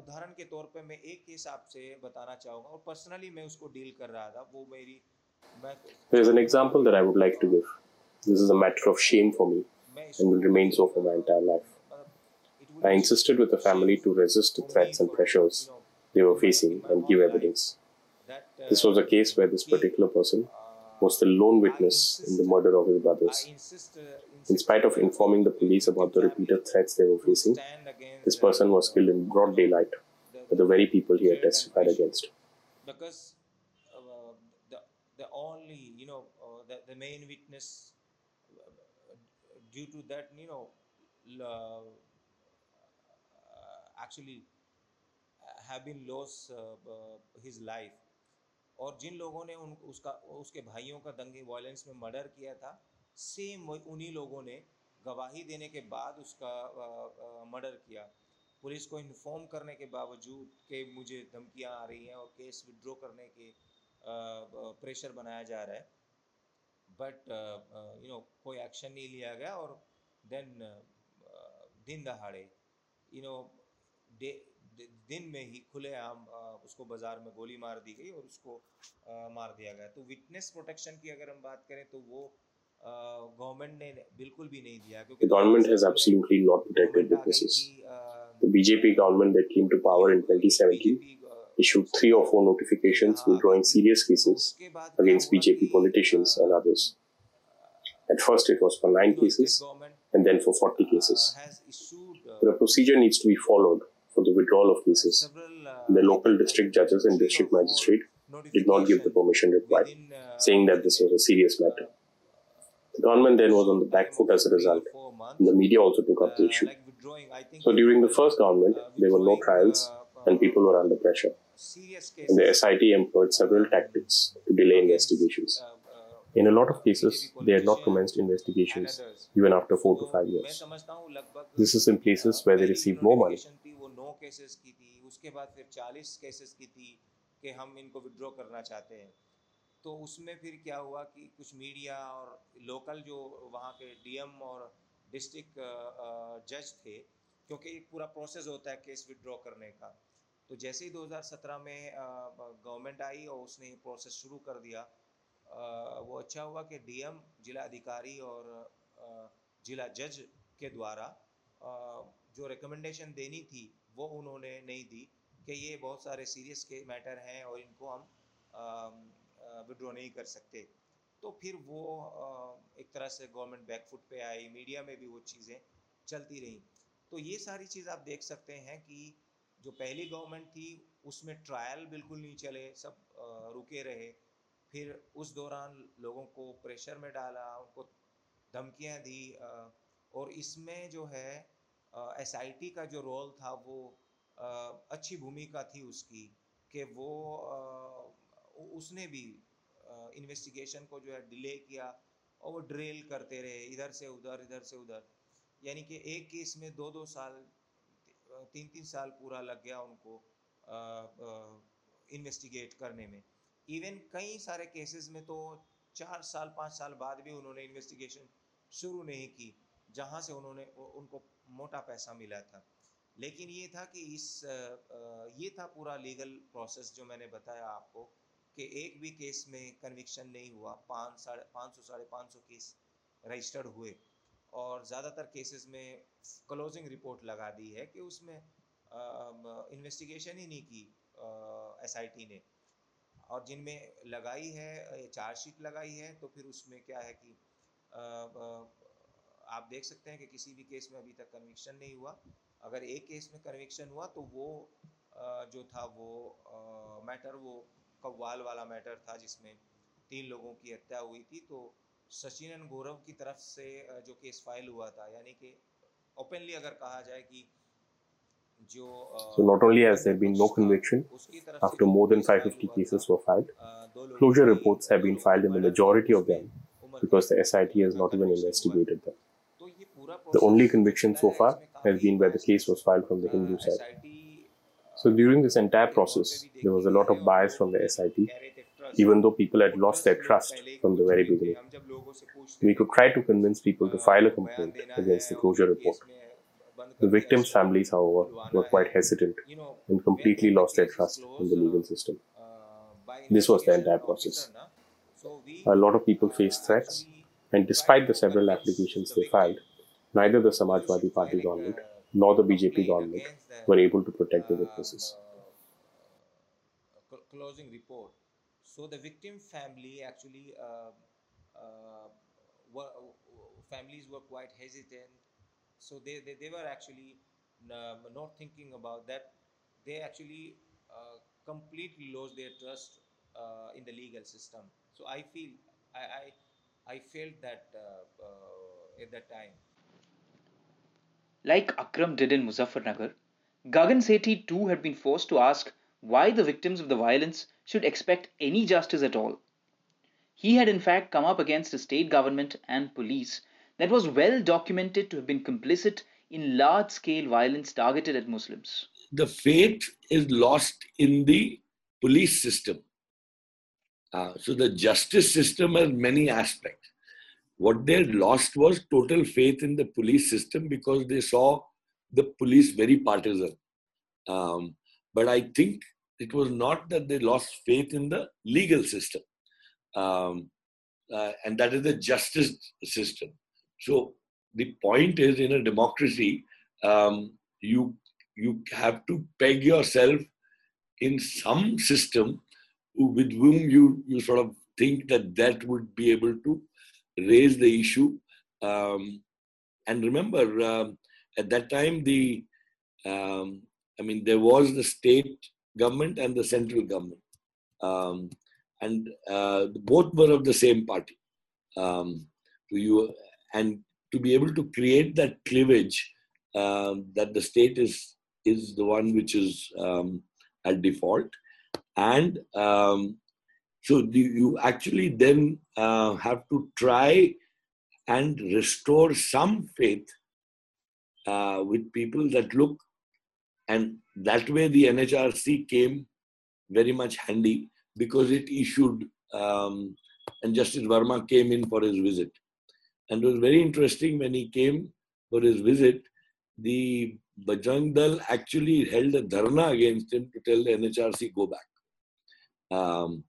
उदाहरण के तौर पे मैं एक केस आपसे बताना चाहूँगा और पर्सनली मैं उसको डील कर रहा था वो मेरी an example that I would like to give. This is a matter of shame for me and will remain so for my entire life. I insisted with the family to resist the threats and pressures they were facing and give evidence. This was a case where this particular person was the lone witness in the murder of his brothers. In spite of informing the police about the repeated threats they were facing, this person was killed in broad daylight by the very people he had testified against. Because uh, the, the only, you know, uh, the, the main witness, uh, due to that, you know, actually have been lost his life. और जिन लोगों ने उन, उसका, उसके भाइयों का दंगे violence में मर्डर किया था सेम उन्हीं लोगों ने गवाही देने के बाद उसका मर्डर किया। पुलिस को इन्फॉर्म करने के बावजूद कि मुझे धमकियाँ आ रही हैं और केस विड्रॉ करने के प्रेशर बनाया जा रहा है। बट यू नो कोई एक्शन नहीं लिया गया और देन दिन दहाड़े यू नो डे दिन में ही खुले आम उसको बाज़ार में गोली मार दी गई और उसको मार दिया गया। तो विटनेस प्रोटेक्शन की अगर हम बात करें तो वो गवर्नमेंट ने बिल्कुल भी नहीं दिया क्योंकि government has absolutely not protected witnesses the BJP government that came to power in 2017 issued three और four notifications drawing serious cases against BJP politicians and others At first, it was for nine तो cases and then for 40 cases. The procedure needs to be followed. For the withdrawal of cases. The local district judges and district magistrate did not give the permission required, saying that this was a serious matter. The government then was on the back foot as a result, and the media also took up the issue. So during the first government, there were no trials and people were under pressure. And the SIT employed several tactics to delay investigations. In a lot of cases, they had not commenced investigations even after four to five years. This is in places where they received more money. Cases की थी उसके बाद फिर चालीस cases की थी कि हम इनको विड्रॉ करना चाहते हैं। तो उसमें फिर क्या हुआ कि कुछ मीडिया और लोकल जो वहाँ के डीएम और डिस्ट्रिक्ट जज थे क्योंकि एक पूरा प्रोसेस होता है केस विड्रॉ करने का। तो जैसे ही 2017 में गवर्नमेंट आई और उसने ये प्रोसेस शुरू कर दिया आ, वो अच्छा हुआ कि डीएम जिला अधिकारी और आ, जिला जज के द्वारा आ, जो रिकमेंडेशन देनी थी वो उन्होंने नहीं दी कि ये बहुत सारे सीरियस के मैटर हैं और इनको हम विड्रॉ नहीं कर सकते। तो फिर वो एक तरह से गवर्नमेंट बैकफुट पे आई मीडिया में भी वो चीज़ें चलती रहीं। तो ये सारी चीज़ आप देख सकते हैं कि जो पहली गवर्नमेंट थी, उसमें ट्रायल बिल्कुल नहीं चले, सब रुके रहे। फिर उस दौरान लोगों को प्रेशर में डाला, उनको धमकियाँ दी और इसमें जो है एस का जो रोल था वो अच्छी भूमिका थी उसकी कि वो उसने भी इन्वेस्टिगेशन को जो है डिले किया और वो ड्रिल करते रहे, इधर से उधर, इधर से उधर। यानी कि एक केस में दो दो साल तीन तीन साल पूरा लग गया उनको इन्वेस्टिगेट करने में। इवन कई सारे केसेस में तो चार साल, पाँच साल बाद भी उन्होंने इन्वेस्टिगेशन शुरू नहीं की, जहाँ से उन्होंने उनको मोटा पैसा मिला था। लेकिन ये था कि इस ये था पूरा लीगल प्रोसेस जो मैंने बताया आपको कि एक भी केस में कन्विक्शन नहीं हुआ। पाँच साढ़े, पाँच सौ, साढ़े पाँच सौ केस रजिस्टर्ड हुए। और ज़्यादातर केसेस में क्लोजिंग रिपोर्ट लगा दी है कि उसमें इन्वेस्टिगेशन ही नहीं की एसआईटी ने। और जिनमें लगाई है चार्जशीट लगाई है तो फिर उसमें क्या है कि आप देख सकते हैं कि किसी भी केस में अभी तक कन्विक्शन नहीं हुआ अगर एक केस में कन्विक्शन हुआ तो वो जो था वो मैटर वो कव्वाल वाला मैटर था जिसमें तीन लोगों की हत्या हुई थी तो सचिन एंड गौरव की तरफ़ से जो केस फ़ाइल हुआ था यानी कि ओपनली अगर कहा जाए कि जो So not only has there been no conviction after more than 550 cases were filed, closure reports have been filed in the majority of them because the SIT has not even investigated them. The only conviction so far has been where the case was filed from the Hindu side. So during this entire process, there was a lot of bias from the SIT, even though people had lost their trust from the very beginning. We could try to convince people to file a complaint against the closure report. The victims' families, however, were quite hesitant and completely lost their trust in the legal system. This was the entire process. A lot of people faced threats, and despite the several applications they filed, neither the Samajwadi Party government nor the BJP government were able to protect the witnesses. Closing report. So the victim family actually, uh, uh, were, families were quite hesitant so they, they, they were actually uh, not thinking about that they actually uh, completely lost their trust uh, in the legal system so i feel i i, I felt that uh, uh, at that time like akram did in muzaffarnagar gagan sethi too had been forced to ask why the victims of the violence should expect any justice at all he had in fact come up against a state government and police that was well documented to have been complicit in large scale violence targeted at Muslims. The faith is lost in the police system. Uh, so the justice system has many aspects. What they lost was total faith in the police system because they saw the police very partisan. Um, but I think it was not that they lost faith in the legal system. Um, uh, and that is the justice system. So the point is, in a democracy, um, you you have to peg yourself in some system with whom you you sort of think that that would be able to raise the issue. Um, and remember, um, at that time, the um, I mean, there was the state government and the central government, um, and uh, both were of the same party. Um, you and to be able to create that cleavage um, that the state is is the one which is at default and um, so you actually then uh, have to try and restore some faith uh, with people that look and that way the nhrc came very much handy because it issued um, and justice verma came in for his visit and it was very interesting when he came for his visit, the Bajrang Dal actually held a dharna against him to tell the NHRC go back. Um,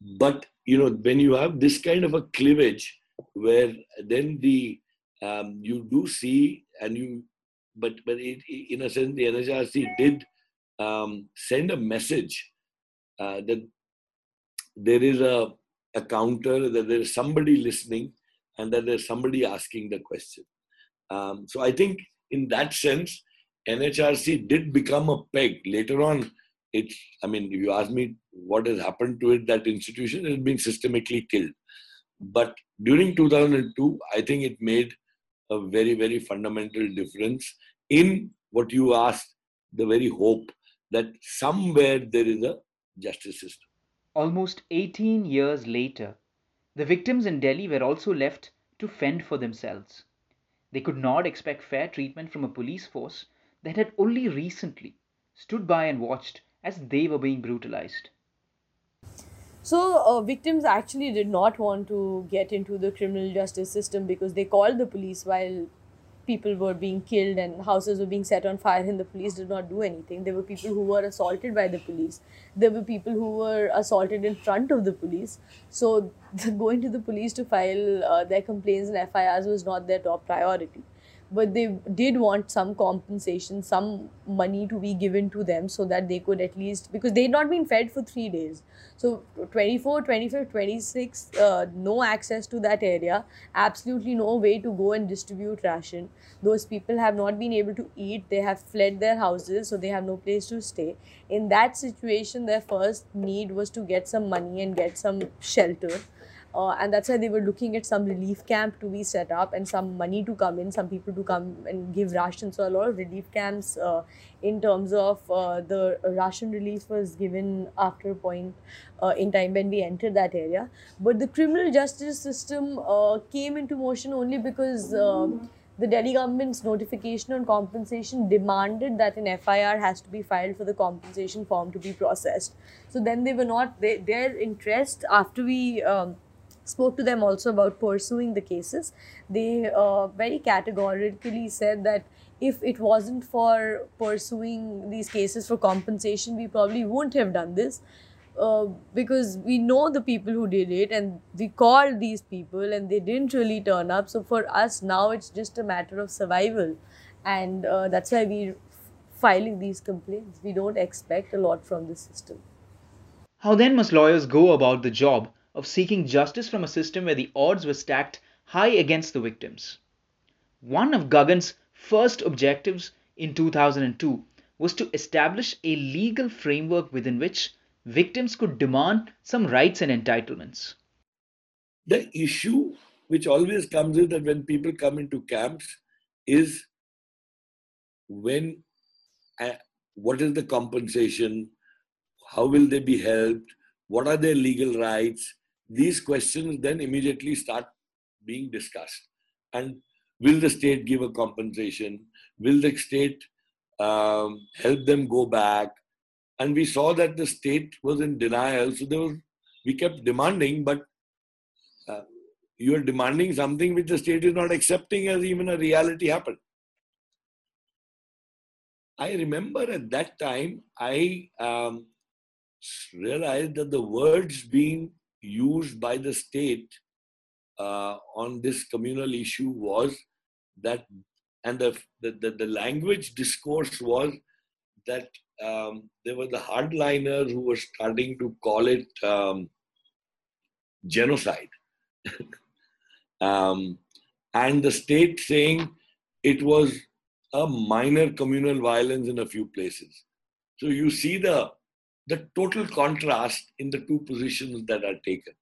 but you know when you have this kind of a cleavage, where then the um, you do see and you, but but it, in a sense the NHRC did um, send a message uh, that there is a, a counter, that there is somebody listening, and that there's somebody asking the question. Um, so I think in that sense, NHRC did become a peg. Later on, it's, I mean, if you ask me what has happened to it, that institution has been systemically killed. But during 2002, I think it made a very, very fundamental difference in what you asked, the very hope that somewhere there is a justice system. Almost 18 years later, the victims in Delhi were also left to fend for themselves. They could not expect fair treatment from a police force that had only recently stood by and watched as they were being brutalized. So, uh, victims actually did not want to get into the criminal justice system because they called the police while people were being killed and houses were being set on fire and the police did not do anything. There were people who were assaulted by the police. There were people who were assaulted in front of the police. So (laughs) going to the police to file uh, their complaints and FIRs was not their top priority but they did want some compensation, some money to be given to them so that they could at least, because they had not been fed for three days. So 24, 25, 26, uh, no access to that area, absolutely no way to go and distribute ration. Those people have not been able to eat, they have fled their houses, so they have no place to stay. In that situation, their first need was to get some money and get some shelter uh, and that's why they were looking at some relief camp to be set up and some money to come in, some people to come and give ration. So a lot of relief camps uh, in terms of uh, the ration relief was given after a point uh, in time when we entered that area. But the criminal justice system uh, came into motion only because uh, the Delhi government's notification on compensation demanded that an FIR has to be filed for the compensation form to be processed. So then they were not, they, their interest after we um, spoke to them also about pursuing the cases, they uh, very categorically said that if it wasn't for pursuing these cases for compensation, we probably wouldn't have done this. Uh, because we know the people who did it and we called these people and they didn't really turn up. So for us now, it's just a matter of survival, and uh, that's why we're filing these complaints. We don't expect a lot from the system. How then must lawyers go about the job of seeking justice from a system where the odds were stacked high against the victims? One of Gagan's first objectives in 2002 was to establish a legal framework within which victims could demand some rights and entitlements. The issue which always comes is that when people come into camps is when uh, what is the compensation how will they be helped what are their legal rights these questions then immediately start being discussed and will the state give a compensation will the state um, help them go back and we saw that the state was in denial. So there was, we kept demanding, but uh, you are demanding something which the state is not accepting as even a reality happened. I remember at that time, I um, realized that the words being used by the state uh, on this communal issue was that, and the, the, the language discourse was that um, there were the hardliners who were starting to call it um, genocide. (laughs) um, and the state saying it was a minor communal violence in a few places. So you see the, the total contrast in the two positions that are taken.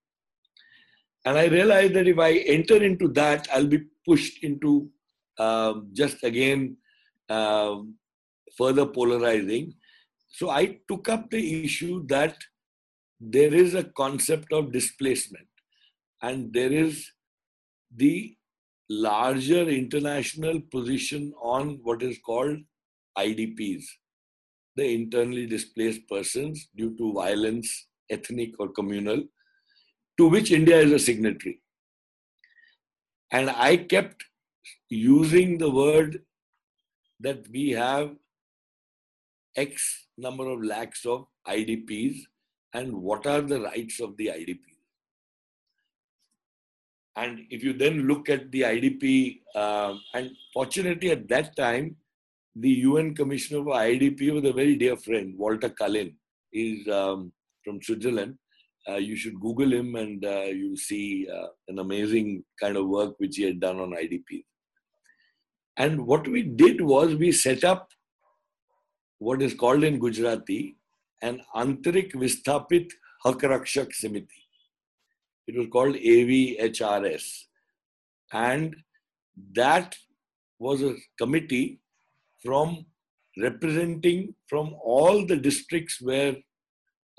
And I realized that if I enter into that, I'll be pushed into um, just again um, further polarizing. So I took up the issue that there is a concept of displacement and there is the larger international position on what is called IDPs, the internally displaced persons due to violence, ethnic or communal, to which India is a signatory. And I kept using the word that we have X number of lakhs of IDPs and what are the rights of the IDPs. And if you then look at the IDP, uh, and fortunately at that time, the UN Commissioner for IDP was a very dear friend, Walter Kalin. He's um, from Switzerland. Uh, you should Google him and uh, you'll see uh, an amazing kind of work which he had done on IDP. And what we did was we set up what is called in Gujarati an Antrik Vistapit Hakrakshak Samiti. It was called AVHRS. And that was a committee from representing from all the districts where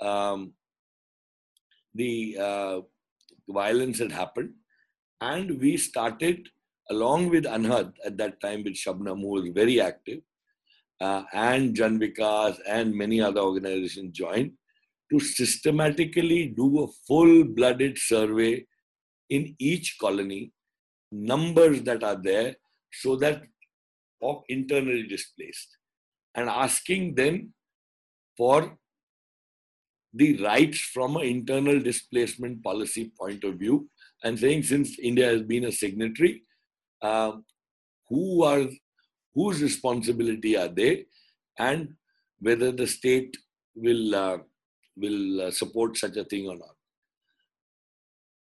um, the uh, violence had happened. And we started, along with Anhad at that time, with Shabnam, who was very active, uh, and Janvikas and many other organizations joined to systematically do a full-blooded survey in each colony, numbers that are there, so that of internally displaced, and asking them for the rights from an internal displacement policy point of view, and saying since India has been a signatory, uh, who are whose responsibility are they, and whether the state will uh, will uh, support such a thing or not.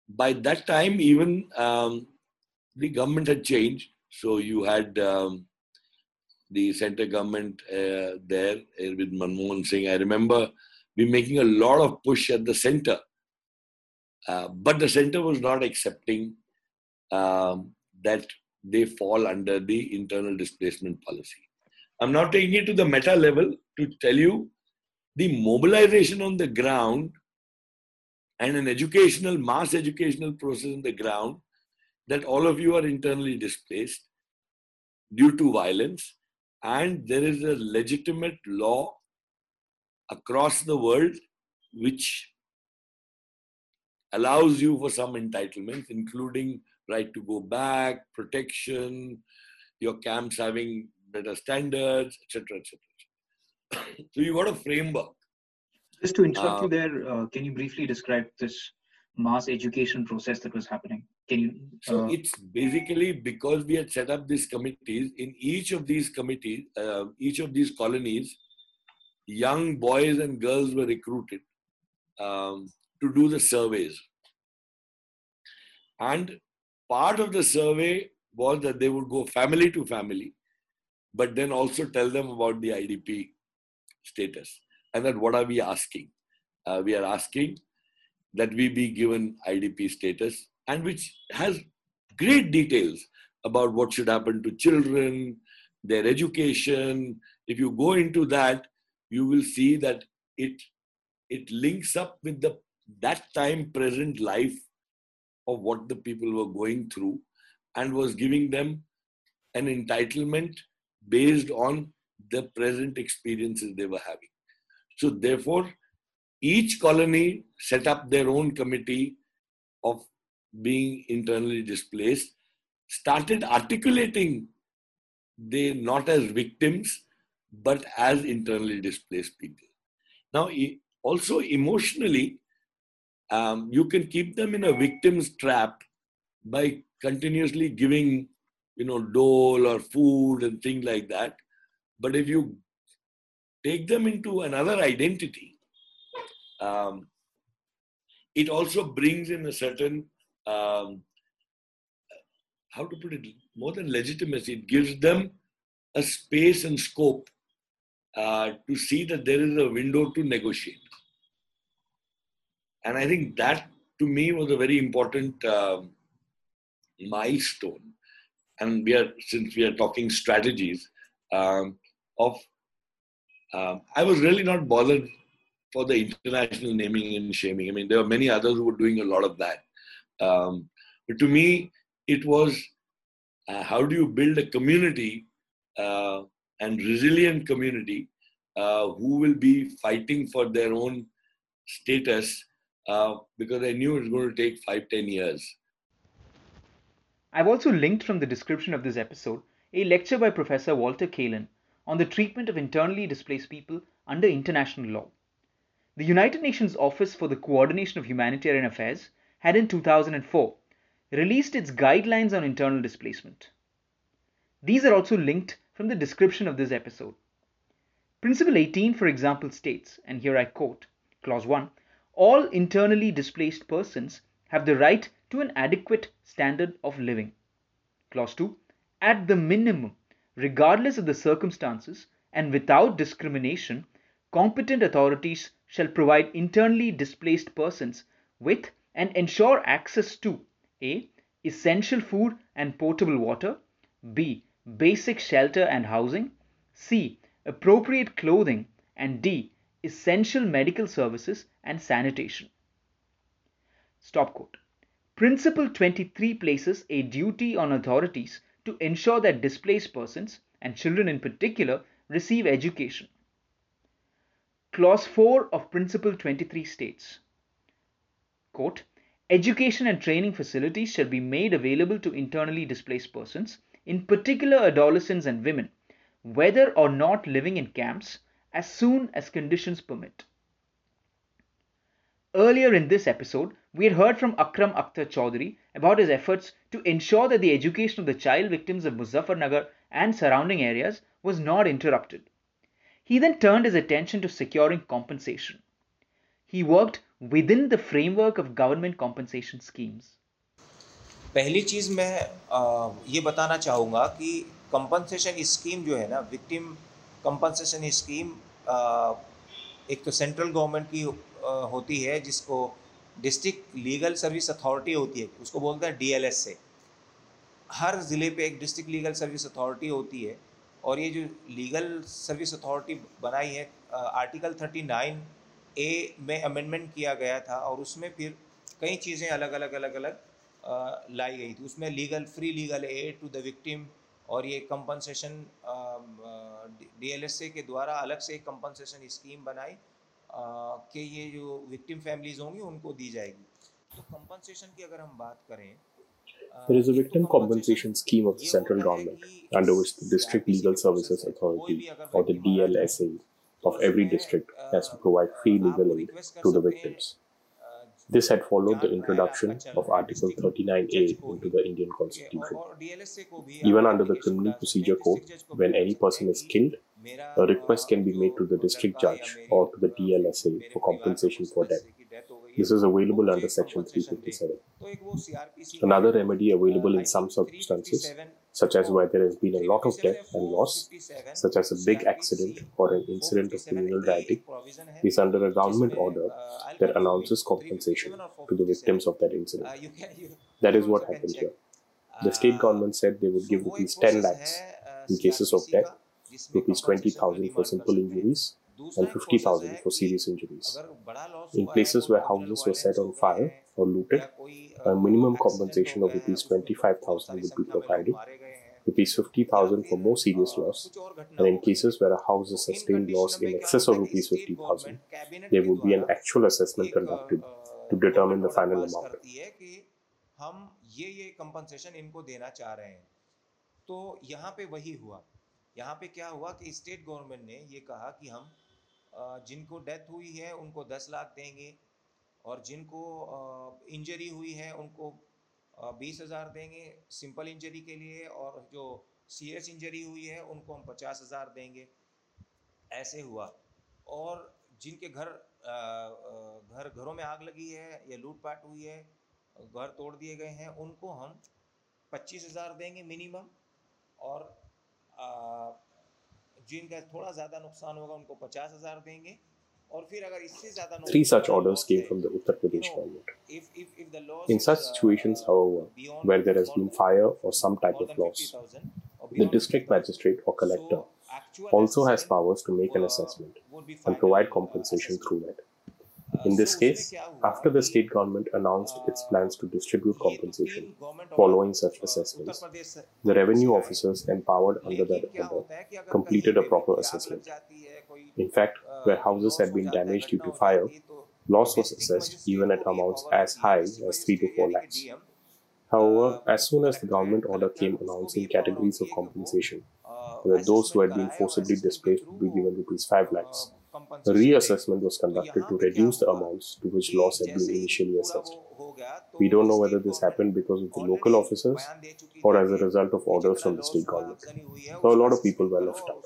By that time, even um, the government had changed. So you had um, the center government uh, there uh, with Manmohan Singh. I remember we making a lot of push at the center Uh, but the center was not accepting um, that they fall under the internal displacement policy. I'm now taking it to the meta level to tell you the mobilization on the ground and an educational, mass educational process on the ground that all of you are internally displaced due to violence and there is a legitimate law across the world which allows you for some entitlements, including right to go back, protection, your camps having better standards, etc., etc. (coughs) so you got a framework. Just to interrupt uh, you there, uh, can you briefly describe this mass education process that was happening? Can? Uh, so it's basically because we had set up these committees. In each of these committees, uh, each of these colonies, young boys and girls were recruited um, to do the surveys. And part of the survey was that they would go family to family, but then also tell them about the IDP status. And that what are we asking? Uh, we are asking that we be given IDP status, and which has great details about what should happen to children, their education. If you go into that, you will see that it it links up with the that time present life of what the people were going through and was giving them an entitlement based on the present experiences they were having. So, therefore, each colony set up their own committee of being internally displaced, started articulating they not as victims but as internally displaced people. Now, also emotionally, um, you can keep them in a victim's trap by continuously giving, you know, dole or food and things like that. But if you take them into another identity, um, it also brings in a certain, um, how to put it, more than legitimacy, it gives them a space and scope uh, to see that there is a window to negotiate. And I think that to me was a very important uh, milestone. And we are, since we are talking strategies, um, of um, I was really not bothered for the international naming and shaming. I mean, there were many others who were doing a lot of that. Um, but to me, it was uh, how do you build a community uh, and resilient community uh, who will be fighting for their own status uh, because I knew it was going to take five, ten years. I've also linked from the description of this episode a lecture by Professor Walter Kalin on the treatment of internally displaced people under international law. The United Nations Office for the Coordination of Humanitarian Affairs had in 2004 released its guidelines on internal displacement. These are also linked from the description of this episode. Principle 18, for example, states, and here I quote, Clause 1 all internally displaced persons have the right to an adequate standard of living. Clause 2. At the minimum, regardless of the circumstances and without discrimination, competent authorities shall provide internally displaced persons with and ensure access to a. essential food and potable water, b. basic shelter and housing, c. appropriate clothing, and d essential medical services and sanitation. Stop quote. Principle 23 places a duty on authorities to ensure that displaced persons, and children in particular, receive education. Clause 4 of Principle 23 states, quote, Education and training facilities shall be made available to internally displaced persons, in particular adolescents and women, whether or not living in camps, as soon as conditions permit. Earlier in this episode, we had heard from Akram Akhtar Choudhary about his efforts to ensure that the education of the child victims of Muzaffarnagar and surrounding areas was not interrupted. He then turned his attention to securing compensation. He worked within the framework of government compensation schemes. पहली चीज़ मैं ये बताना चाहूँगा कि compensation scheme जो है ना victim compensation scheme एक तो सेंट्रल गवर्नमेंट की होती है, जिसको डिस्ट्रिक्ट लीगल सर्विस अथॉरिटी होती है, उसको बोलते हैं डीएलएस से हर ज़िले पे एक डिस्ट्रिक्ट लीगल सर्विस अथॉरिटी होती है, और ये जो लीगल सर्विस अथॉरिटी बनाई है आर्टिकल थर्टी नाइन ए में अमेंडमेंट किया गया था और उसमें फिर कई चीज़ें अलग अलग अलग अलग लाई गई थी। उसमें legal free legal aid to the victim और ये कंपनसेशन डीएलएसए के द्वारा अलग से एक कंपनसेशन स्कीम बनाई कि ये जो विक्टिम फैमिलीज़ होंगी उनको दी जाएगी। तो कंपनसेशन की अगर हम बात करें There is a victim compensation scheme of the central government under which the District Legal Services Authority or the DLSA of every district has to provide free legal aid to the victims. This had followed the introduction of Article 39A into the Indian Constitution. Even under the Criminal Procedure Code, when any person is killed, a request can be made to the district judge or to the DLSA for compensation for death. This is available under Section 357. Another remedy available in some circumstances, such as where there has been a lot of death and loss, such as a big accident or an incident of communal rioting, is under a government order that announces compensation to the victims of that incident. That is what happened here. The state government said they would give rupees 10 lakhs in cases of death, rupees 20,000 for simple injuries, and 50,000 for serious injuries. In places where houses were set on fire or looted, a minimum compensation of rupees 25,000 would be provided, rupees 50,000 for more serious loss, and in cases where a house has sustained loss in excess of rupees 50,000, there would be an actual assessment conducted to determine the final amount. हम ये ये compensation इनको देना चाह रहे हैं तो यहाँ पे वही हुआ यहाँ पे क्या हुआ कि स्टेट गवर्नमेंट ने ये कहा कि हम जिनको डेथ हुई है उनको दस लाख देंगे और जिनको इंजरी हुई है उनको बीस हज़ार देंगे सिंपल इंजरी के लिए और जो सीरियस इंजरी हुई है, उनको हम पचास हज़ार देंगे। ऐसे हुआ। और जिनके घर घर, घरों में आग लगी है या लूटपाट हुई है, घर तोड़ दिए गए हैं, उनको हम पच्चीस हज़ार देंगे मिनिमम। और जिनका थोड़ा ज़्यादा नुकसान होगा, उनको पचास हज़ार देंगे। Three such orders came from the Uttar Pradesh government. In such situations, however, where there has been fire or some type of loss, the district magistrate or collector also has powers to make an assessment and provide compensation through that. In this case, after the state government announced its plans to distribute compensation following such assessments, the revenue officers empowered under that order completed a proper assessment. In fact, where houses had been damaged due to fire, loss was assessed even at amounts as high as 3 to 4 lakhs. However, as soon as the government order came announcing categories of compensation, where those who had been forcibly displaced would be given rupees 5 lakhs, a reassessment was conducted to reduce the amounts to which loss had been initially assessed. We don't know whether this happened because of the local officers or as a result of orders from the state government. So a lot of people were left out.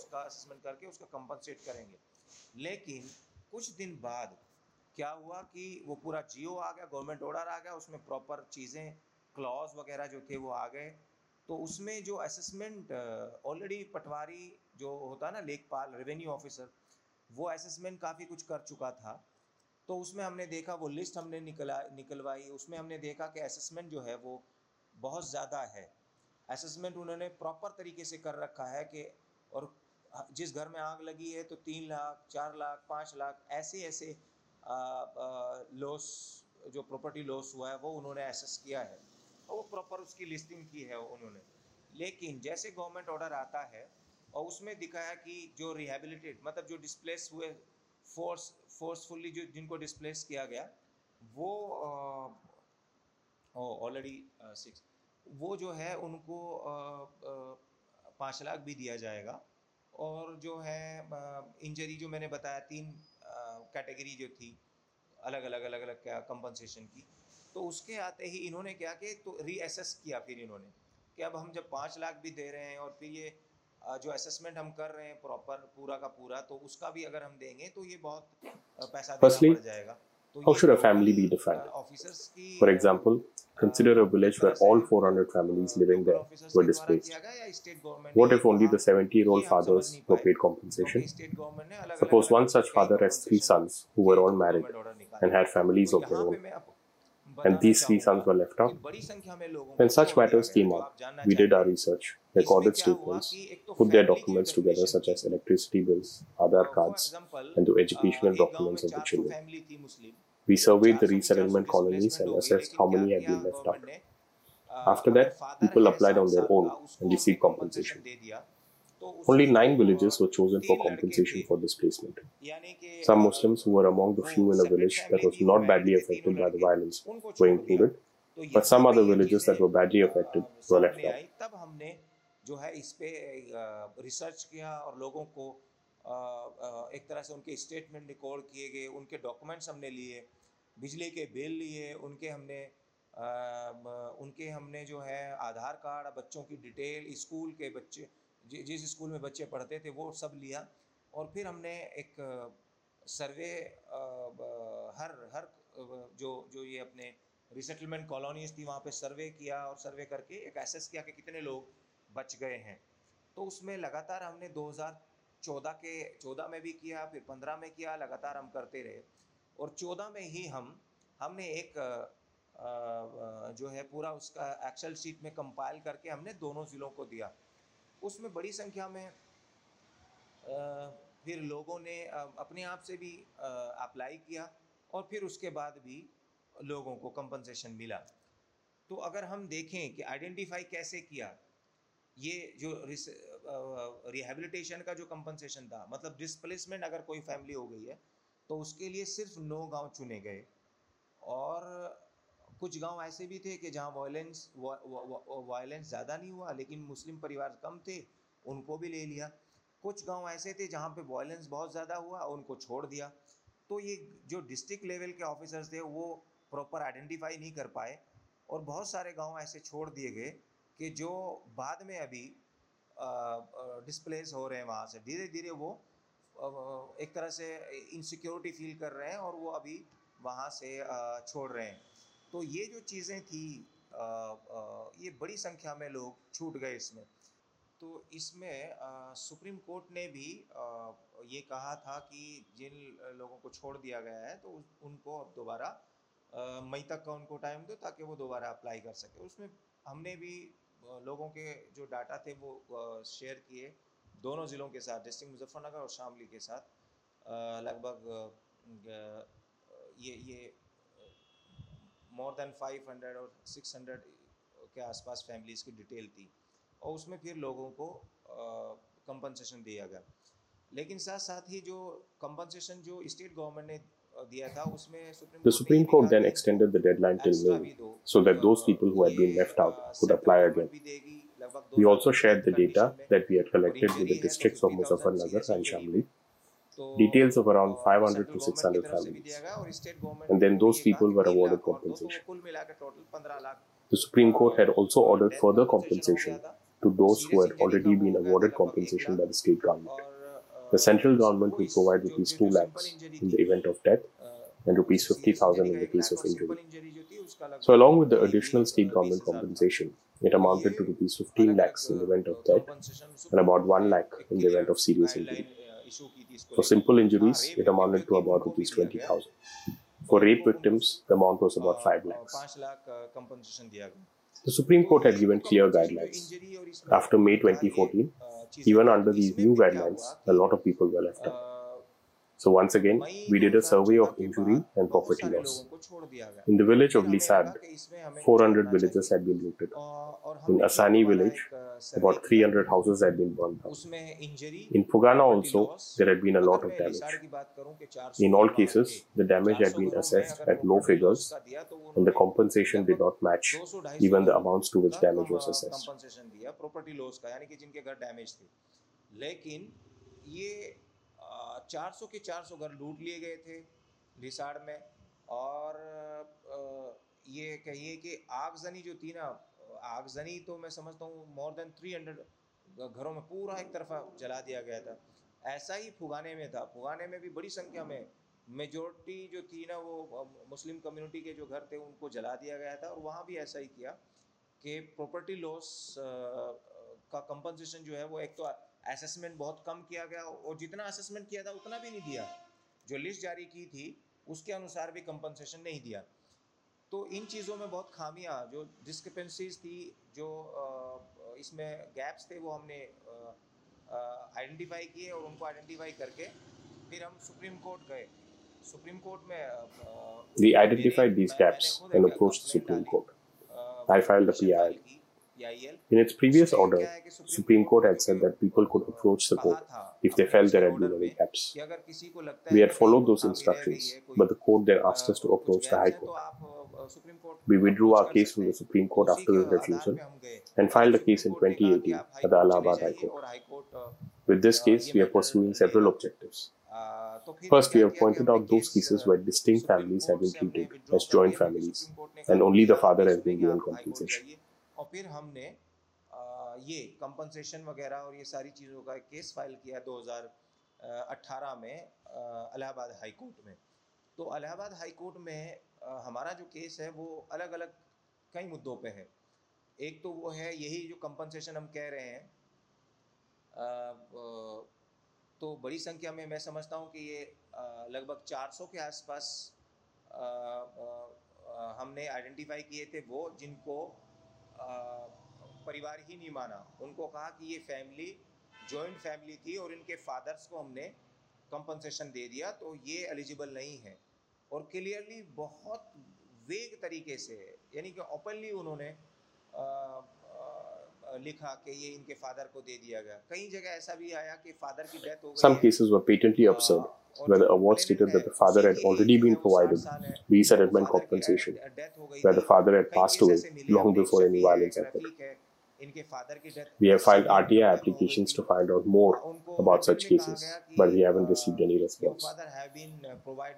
लेकिन कुछ दिन बाद क्या हुआ कि वो पूरा जियो आ गया गवर्नमेंट ऑर्डर आ गया, उसमें प्रॉपर चीज़ें क्लॉज वगैरह जो थे वो आ गए। तो उसमें जो असेसमेंट ऑलरेडी पटवारी जो होता है ना, लेखपाल रेवेन्यू ऑफिसर वो असेसमेंट काफ़ी कुछ कर चुका था। तो उसमें हमने देखा, वो लिस्ट हमने निकला, निकलवाई। उसमें हमने देखा कि असेसमेंट जो है वो बहुत ज़्यादा है। असेसमेंट उन्होंने प्रॉपर तरीके से कर रखा है कि, और जिस घर में आग लगी है तो तीन लाख, चार लाख, पाँच लाख, ऐसे ऐसे लॉस जो प्रॉपर्टी लॉस हुआ है, वो उन्होंने एसेस किया है। और वो प्रॉपर उसकी लिस्टिंग की है उन्होंने। लेकिन जैसे गवर्नमेंट ऑर्डर आता है, और उसमें दिखाया कि जो रिहेबिलिटेड मतलब जो डिस्प्लेस हुए फोर्स फोर्सफुली जो, जिनको डिस्प्लेस किया गया, वो ऑलरेडी सिक्स वो जो है, उनको पाँच लाख भी दिया जाएगा। और जो है इंजरी जो मैंने बताया तीन कैटेगरी जो थी अलग अलग अलग अलग क्या कंपनसेशन की। तो उसके आते ही इन्होंने क्या कि तो रीअसेस किया फिर इन्होंने कि अब हम जब पाँच लाख भी दे रहे हैं और फिर ये जो असेसमेंट हम कर रहे हैं प्रॉपर पूरा का पूरा तो उसका भी अगर हम देंगे तो ये बहुत पैसा Firstly, how should a family be defined? For example, consider a village where all 400 families living there were displaced. What if only the 70-year-old fathers were paid compensation? Suppose one such father has three sons who were all married and had families of their own. And these three sons were left out. When such matters came up, we did our research, recorded statements, put their documents together, such as electricity bills, Aadhaar cards, and the educational documents of the children. We surveyed the resettlement colonies and assessed how many had been left out. After that, people applied on their own and received compensation. Only nine villages were chosen for compensation for displacement. Some Muslims who were among the few in a village that was not badly affected by the violence were included, but some other villages that were badly affected were left out. जो है इस पे research किया और लोगों को एक तरह से उनके स्टेटमेंट रिकॉर्ड किए गए उनके डॉक्यूमेंट्स हमने लिए बिजली के बिल लिए उनके हमने उनके हमने जो है आधार कार्ड बच्चों की डिटेल स्कूल के बच्चे जिस स्कूल में बच्चे पढ़ते थे, वो सब लिया। और फिर हमने एक सर्वे हर हर जो जो ये अपने रिसेटलमेंट कॉलोनीज थी, वहाँ पे सर्वे किया और सर्वे करके एक एसेस किया कि कितने लोग बच गए हैं। तो उसमें लगातार हमने 2014 के 14 में भी किया, फिर 15 में किया, लगातार हम करते रहे। और 14 में ही हम, हमने एक जो है पूरा उसका एक्सेल शीट में कंपाइल करके हमने दोनों ज़िलों को दिया। उसमें बड़ी संख्या में फिर लोगों ने अपने आप से भी अप्लाई किया और फिर उसके बाद भी लोगों को कंपनसेशन मिला। तो अगर हम देखें कि आइडेंटिफाई कैसे किया, ये जो रिहेबिलिटेशन का जो कंपनसेशन था मतलब डिस्प्लेसमेंट अगर कोई फैमिली हो गई है तो उसके लिए सिर्फ़ नौ गाँव चुने गए और कुछ गाँव ऐसे भी थे कि जहाँ वायलेंस वायलेंस ज़्यादा नहीं हुआ, लेकिन मुस्लिम परिवार कम थे, उनको भी ले लिया। कुछ गाँव ऐसे थे जहाँ पे वायलेंस बहुत ज़्यादा हुआ उनको छोड़ दिया। तो ये जो डिस्ट्रिक्ट लेवल के ऑफिसर्स थे, वो प्रॉपर आइडेंटिफाई नहीं कर पाए और बहुत सारे गाँव ऐसे छोड़ दिए गए कि जो बाद में अभी डिस्प्लेस हो रहे हैं वहाँ से। धीरे धीरे वो एक तरह से इनसिक्योरिटी फील कर रहे हैं और वो अभी वहाँ से छोड़ रहे हैं। तो ये जो चीज़ें थी आ, आ, ये बड़ी संख्या में लोग छूट गए इसमें। तो इसमें आ, सुप्रीम कोर्ट ने भी आ, ये कहा था कि जिन लोगों को छोड़ दिया गया है तो उनको अब दोबारा मई तक का उनको टाइम दो ताकि वो दोबारा अप्लाई कर सके। उसमें हमने भी लोगों के जो डाटा थे वो शेयर किए दोनों ज़िलों के साथ डिस्ट्रिक्ट मुजफ्फरनगर और शामली के साथ। लगभग ये ये मोर देन 500 और 600 के आसपास फैमिलीज़ की डिटेल थी और उसमें फिर लोगों को कंपनसेशन दिया गया लेकिन साथ साथ ही जो कंपनसेशन जो स्टेट गवर्नमेंट ने दिया था उसमें The Supreme Court then extended the deadline till May so that those people who had been left out could apply again. We also shared the data that we had collected with the districts of Muzaffarnagar and Shamli details of around 500 to 600 families. And then those people were awarded compensation. The Supreme Court had also ordered further compensation to those who had already been awarded compensation by the state government. The central government will provide rupees 2 lakhs in the event of death and rupees 50,000 in the case of injury. So along with the additional state government compensation, it amounted to rupees 15 lakhs in the event of death and about 1 lakh in the event of serious injury. For simple injuries, it amounted to about rupees 20,000. For rape victims, the amount was about 5 lakhs. The Supreme Court had given clear guidelines. After May 2014, even under these new guidelines, a lot of people were left out. So once again, we did a survey of injury and property loss. In the village of Lisad, 400 villages had been looted. In Asani village, about 300 houses had been burned down. In Pugana also, there had been a lot of damage. In all cases, the damage had been assessed at low figures and the compensation did not match even the amounts to which damage was assessed. लेकिन ये 400 के 400 घर लूट लिए गए थे रिसाड़ में। और ये कहिए कि आगजनी जो थी ना, आगजनी तो मैं समझता हूँ मोर देन 300 घरों में पूरा एक तरफा जला दिया गया था। ऐसा ही फुगाने में था। फुगाने में भी बड़ी संख्या में मेजोरिटी जो थी ना वो मुस्लिम कम्युनिटी के जो घर थे उनको जला दिया गया था। और वहाँ भी ऐसा ही किया कि प्रॉपर्टी लॉस का कंपनसेशन जो है वो एक तो असेसमेंट बहुत कम किया गया और जितना असेसमेंट किया था उतना भी नहीं दिया। जो लिस्ट जारी की थी उसके अनुसार भी कंपनसेशन नहीं दिया। तो इन चीज़ों में बहुत खामियाँ जो डिस्क्रिपेंसीज थी जो इसमें गैप्स थे वो हमने आइडेंटिफाई किए और उनको आइडेंटिफाई करके फिर हम सुप्रीम कोर्ट गए। सुप्रीम कोर्ट में We identified these gaps and approached the Supreme Court. I filed a In its previous order, Supreme Court had said that people could approach the court if they felt there had been any gaps. We had followed those instructions, but the court then asked us to approach the High Court. We withdrew our case from the Supreme Court after the refusal and filed a case in 2018 at the Allahabad High Court. With this case, we are pursuing several objectives. First, we have pointed out those cases where distinct families have been treated as joint families and only the father has been given compensation. और फिर हमने आ, ये compensation वगैरह और ये सारी चीज़ों का केस फ़ाइल किया 2018 में इलाहाबाद हाई कोर्ट में। तो इलाहाबाद हाई कोर्ट में आ, हमारा जो केस है वो अलग अलग कई मुद्दों पे है। एक तो वो है यही जो कंपनसेशन हम कह रहे हैं आ, तो बड़ी संख्या में मैं समझता हूँ कि ये लगभग 400 के आसपास हमने आइडेंटिफाई किए थे वो जिनको परिवार ही नहीं माना। उनको कहा कि ये फैमिली जॉइंट फैमिली थी और इनके फादर्स को हमने कंपनसेशन दे दिया तो ये एलिजिबल नहीं है। और क्लियरली बहुत वेग तरीके से यानी कि ओपनली उन्होंने आ, आ, लिखा कि ये इनके फादर को दे दिया गया। कई जगह ऐसा भी आया कि फादर की डेथ हो गई were patently आ, absurd, और where the award stated that the father had already been provided resettlement compensation, where the father had passed away long before any violence happened. We have filed RTI applications to find out more about such cases, but we haven't received any response.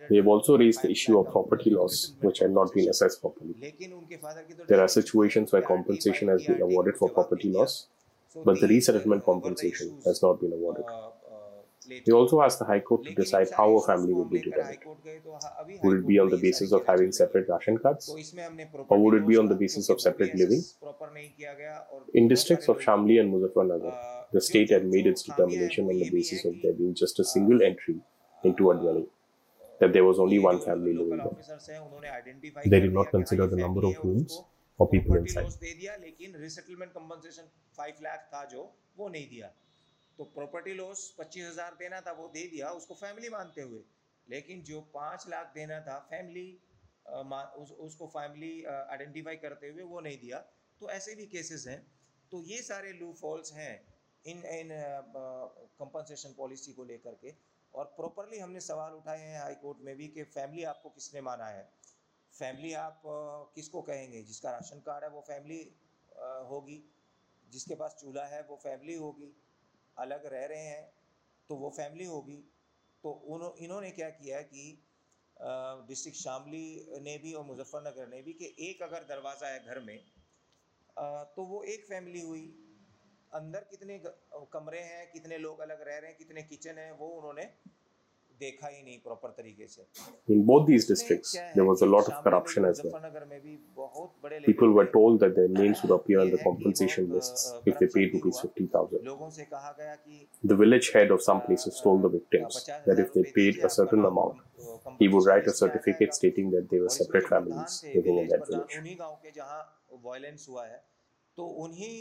We have also raised the issue of property loss, which had not been assessed properly. There are situations where compensation has been awarded for property loss, but the resettlement compensation has not been awarded. He also asked the High Court to decide how a family would be determined. Would it be on the basis of having separate ration cards? Or would it be on the basis of separate living? In districts of Shamli and Muzaffarnagar, the state had made its determination on the basis of there being just a single entry into a dwelling, that there was only one family living there. They did not consider the number of rooms or people inside. Loss दे दिया लेकिन resettlement compensation 5 lakh था जो वो नहीं दिया तो property loss पच्चीस हज़ार देना था वो दे दिया उसको फैमिली मानते हुए। लेकिन जो पाँच लाख देना था फैमिली आ, उस, उसको फैमिली आइडेंटिफाई करते हुए वो नहीं दिया। तो ऐसे भी केसेस हैं। तो ये सारे लू फॉल्स हैं इन इन कंपनसेशन पॉलिसी को लेकर के। और प्रॉपरली हमने सवाल उठाए हैं हाई कोर्ट में भी कि फैमिली आपको किसने माना है? फैमिली आप अ, किसको कहेंगे? जिसका राशन कार्ड है वो फैमिली होगी। जिसके पास चूल्हा है वो फैमिली होगी। अलग रह रहे हैं तो वो फैमिली होगी। तो उन इन्होंने क्या किया कि डिस्ट्रिक्ट शामली ने भी और मुजफ्फरनगर ने भी कि एक अगर दरवाज़ा है घर में आ, तो वो एक फैमिली हुई। अंदर कितने कमरे हैं कितने लोग अलग रह रहे हैं कितने किचन हैं वो उन्होंने In both these उसमें districts, क्या है there was a कि lot of शामली में corruption भी, as well. मुजफ्फरनगर में भी बहुत बड़े People लेवल were पे told that their names would appear on ये the है कि compensation बहुत, lists a, if they corruption paid भी rupees हुआ 50,000. लोगों से कहा गया कि The village head of some places told the victims पचास that हजार if they रुपए paid दीजिए a आपका certain नाम amount, come- he would compensation write a list में आ certificate जाएगा। stating that they were और इसमें separate जो प्रधान families थे living in village that Pradhan village. उन्हीं गांव के जहाँ वायलेंस हुआ है तो उन्हीं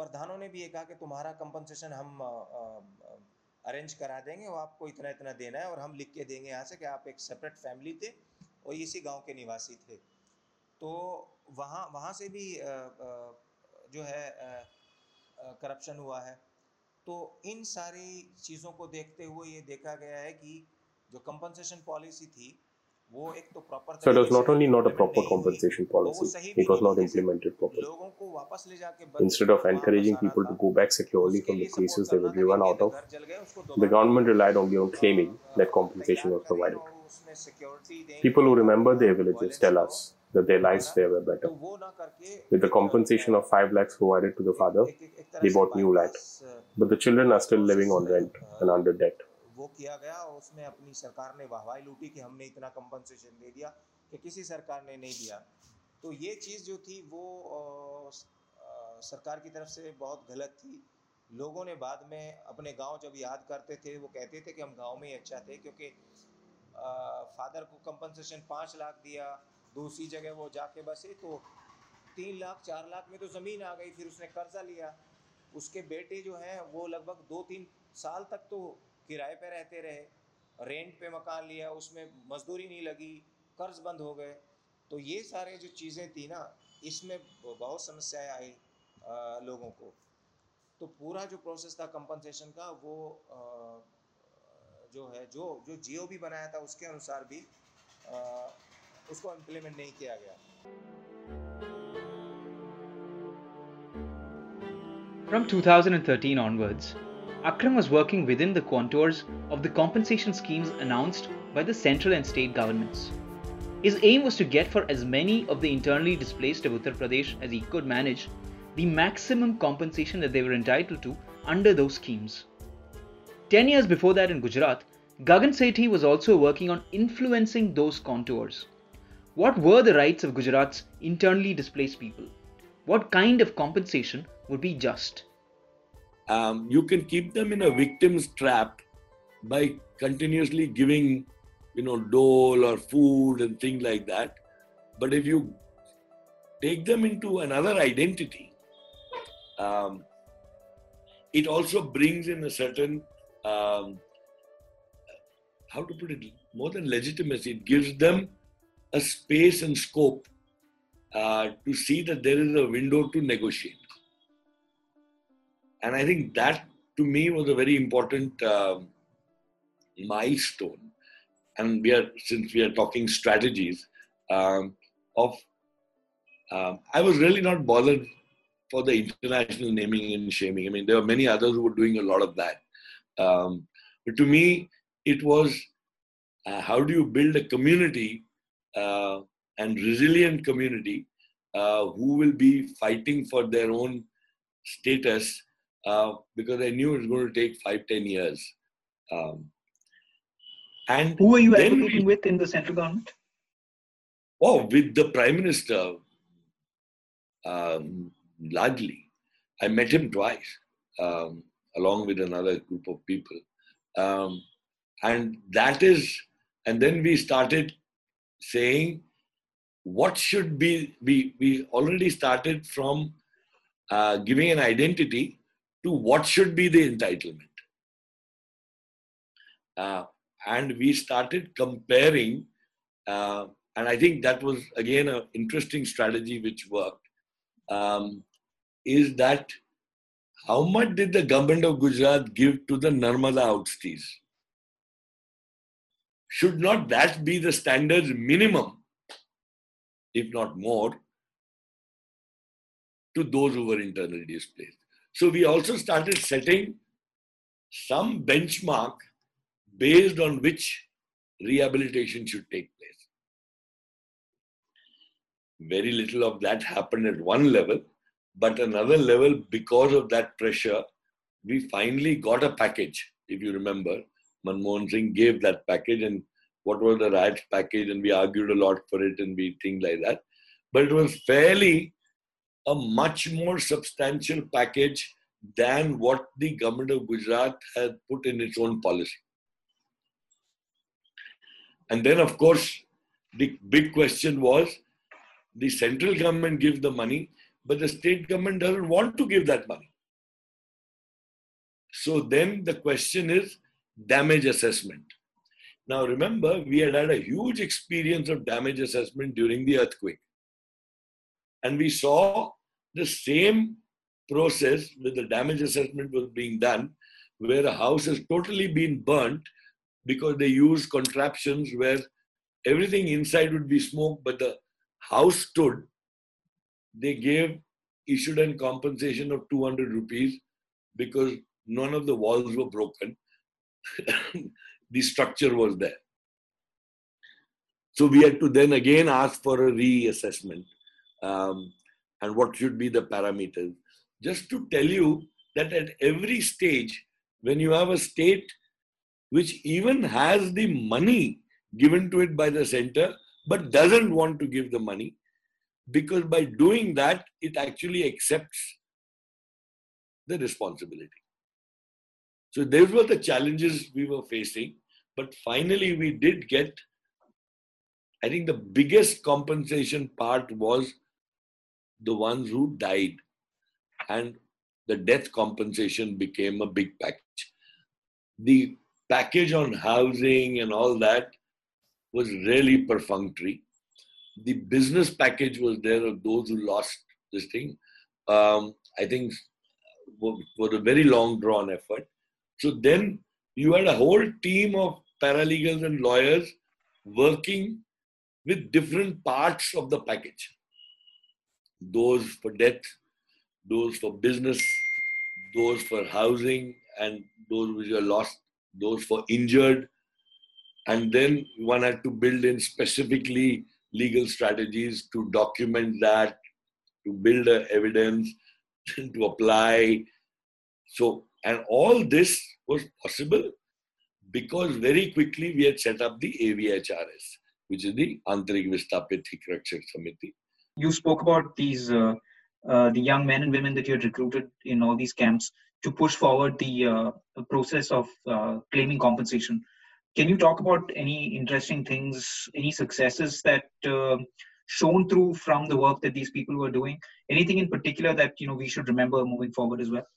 प्रधानों ने भी ये कहा कि तुम्हारा कंपनसेशन हम अरेंज करा देंगे, वो आपको इतना इतना देना है और हम लिख के देंगे यहाँ से कि आप एक सेपरेट फैमिली थे और इसी गाँव के निवासी थे। तो वहाँ वहाँ से भी जो है करप्शन हुआ है। तो इन सारी चीज़ों को देखते हुए ये देखा गया है कि जो कंपनसेशन पॉलिसी थी So it was not only not a proper compensation policy, it was not implemented properly. Instead of encouraging people to go back securely from the places they were driven out of, the government relied only on claiming that compensation was provided. People who remember their villages tell us that their lives there were better. With the compensation of 5 lakhs provided to the father, they bought new land. But the children are still living on rent and under debt. वो किया गया और उसमें अपनी सरकार ने वाहवाही लूटी कि हमने इतना कंपनसेशन दे दिया कि किसी सरकार ने नहीं दिया। तो ये चीज़ जो थी वो अ, सरकार की तरफ़ से बहुत गलत थी। लोगों ने बाद में अपने गाँव जब याद करते थे वो कहते थे कि हम गाँव में ही अच्छा थे क्योंकि आ, फादर को कंपनसेशन पाँच लाख दिया दूसरी जगह वो जाके बसे तो तीन लाख चार लाख में तो ज़मीन आ गई फिर उसने कर्जा लिया। उसके बेटे जो हैं वो लगभग दो तीन साल तक तो किराए पे रहते रहे रेंट पे मकान लिया उसमें मजदूरी नहीं लगी कर्ज बंद हो गए। तो ये सारे जो चीज़ें थी ना इसमें बहुत समस्याएँ आई लोगों को। तो पूरा जो प्रोसेस था कंपनसेशन का वो जो है जो जो जियो भी बनाया था उसके अनुसार भी उसको इम्प्लीमेंट नहीं किया गया। From 2013 onwards, Akram was working within the contours of the compensation schemes announced by the central and state governments. His aim was to get for as many of the internally displaced of Uttar Pradesh as he could manage the maximum compensation that they were entitled to under those schemes. Ten years before that in Gujarat, Gagan Sethi was also working on influencing those contours. What were the rights of Gujarat's internally displaced people? What kind of compensation would be just? Um, you can keep them in a victim's trap by continuously giving, you know, dole or food and things like that. But if you take them into another identity, um, it also brings in a certain um, how to put it more than legitimacy it gives them a space and scope uh, to see that there is a window to negotiate and i think that to me was a very important uh, milestone and we are since we are talking strategies um, of um, i was really not bothered for the international naming and shaming. I mean, there were many others who were doing a lot of that. Um, but to me, it was uh, how do you build a community uh, and resilient community uh, who will be fighting for their own status uh, because I knew it was going to take five, ten years. Um, and who were you advocating with in the central government? Oh, with the prime minister, um, largely. I met him twice, um, along with another group of people. Um, and that is, and then we started saying, what should be, we, we already started from uh, giving an identity to what should be the entitlement. Uh, and we started comparing, uh, and I think that was again an interesting strategy which worked. Um, is that how much did the government of Gujarat give to the Narmada oustees? Should not that be the standards minimum, if not more, to those who were internally displaced? So we also started setting some benchmark based on which rehabilitation should take place. Very little of that happened at one level, but another level, because of that pressure, we finally got a package. If you remember, Manmohan Singh gave that package, and what was the RITES package, and we argued a lot for it, and we things like that. But it was fairly a much more substantial package than what the government of Gujarat had put in its own policy. And then, of course, the big question was the central government gives the money, but the state government doesn't want to give that money. So then the question is damage assessment. Now remember, we had had a huge experience of damage assessment during the earthquake. And we saw the same process where the damage assessment was being done, where a house has totally been burnt because they used contraptions where everything inside would be smoke, but the house stood they gave issued a compensation of 200 rupees because none of the walls were broken. (coughs) the structure was there. So we had to then again ask for a reassessment um, and what should be the parameters. Just to tell you that at every stage, when you have a state which even has the money given to it by the center but doesn't want to give the money, because by doing that, it actually accepts the responsibility. So those were the challenges we were facing. But finally, we did get, I think the biggest compensation part was the ones who died. And the death compensation became a big package. The package on housing and all that was really perfunctory. The business package was there of those who lost this thing. Um, I think was a very long drawn effort. So then you had a whole team of paralegals and lawyers working with different parts of the package. Those for death, those for business, those for housing, and those which are lost, those for injured. And then one had to build in specifically legal strategies to document that, to build evidence, (laughs) to apply. So, and all this was possible because very quickly we had set up the AVHRS, which is the Antrik Vistapit Hak Samiti. You spoke about these uh, uh, the young men and women that you had recruited in all these camps to push forward the uh, process of uh, claiming compensation. Can you talk about any interesting things, any successes that uh, shown through from the work that these people were doing? Anything in particular that you know we should remember moving forward as well?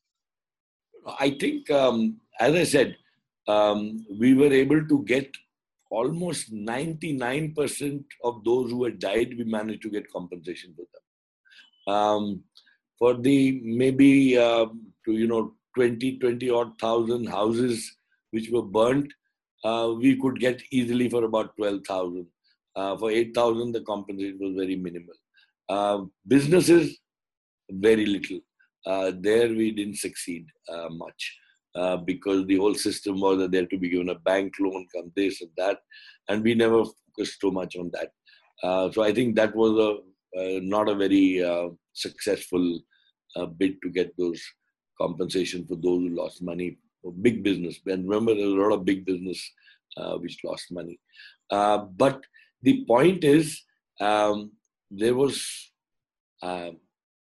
I think, um, as I said, um, we were able to get almost 99% of those who had died, we managed to get compensation for them. Um, for the maybe uh, to you know 20, 20 odd thousand houses which were burnt, uh, we could get easily for about 12,000. Uh, for 8,000, the compensation was very minimal. Uh, businesses, very little. Uh, there we didn't succeed uh, much. Uh, because the whole system was that they had to be given a bank loan, come this and that, and we never focused too much on that. Uh, so I think that was a uh, not a very uh, successful uh, bid to get those compensation for those who lost money big business. And remember, there's a lot of big business which lost money. but the point is, um, there was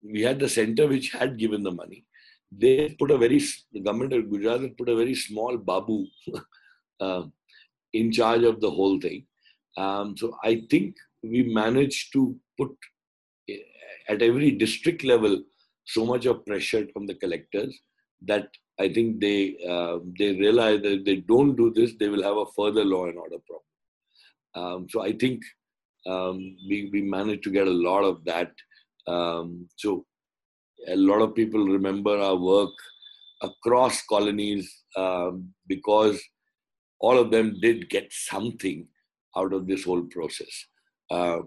we had the center which had given the money they put a very, the government of Gujarat put a very small babu uh, (laughs) in charge of the whole thing. Um, so I think we managed to put eh, at every district level so much of pressure from the collectors that I think they uh, they realize that if they don't do this, they will have a further law and order problem. Um, so I think um, we we managed to get a lot of that. Um, so a lot of people remember our work across colonies um, because all of them did get something out of this whole process. Uh,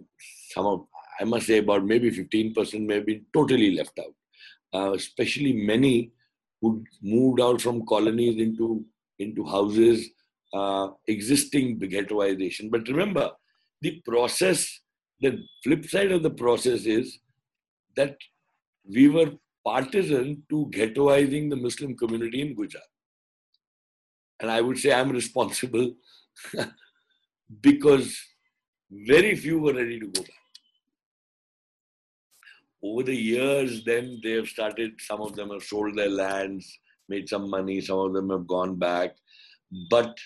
some of, I must say, about maybe 15% may be totally left out, uh, especially many who moved out from colonies into, into houses, uh, existing ghettoization. But remember, the process, the flip side of the process is that we were partisan to ghettoizing the Muslim community in Gujarat. And I would say I'm responsible (laughs) because very few were ready to go back. Over the years, then they have started, some of them have sold their lands, made some money, some of them have gone back. But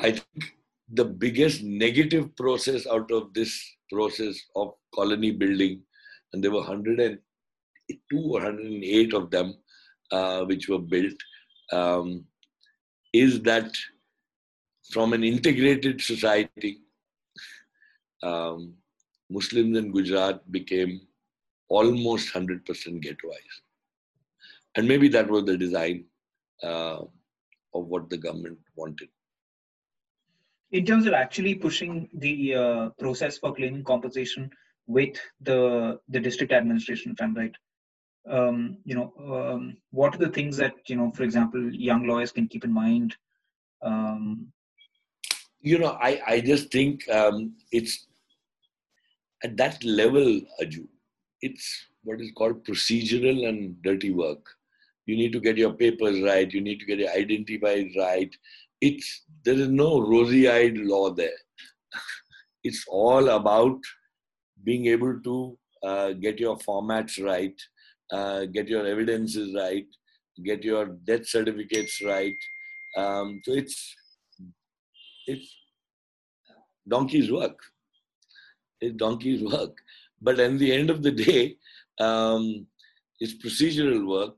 I think the biggest negative process out of this process of colony building, and there were 100 208 of them uh, which were built, um, is that from an integrated society, um, Muslims in Gujarat became almost 100% ghettoized. And maybe that was the design uh, of what the government wanted. In terms of actually pushing the uh, process for claiming compensation with the the district administration, if I'm right, um, you know, um, what are the things that you know, for example, young lawyers can keep in mind? Um, you know, I I just think um, it's at that level, Aju. It's what is called procedural and dirty work. You need to get your papers right. You need to get your identified right. It's there is no rosy-eyed law there. (laughs) it's all about being able to uh, get your formats right uh, get your evidences right, get your death certificates right. Um, so it's it's donkey's work. it's donkey's work. But at the end of the day, um, it's procedural work.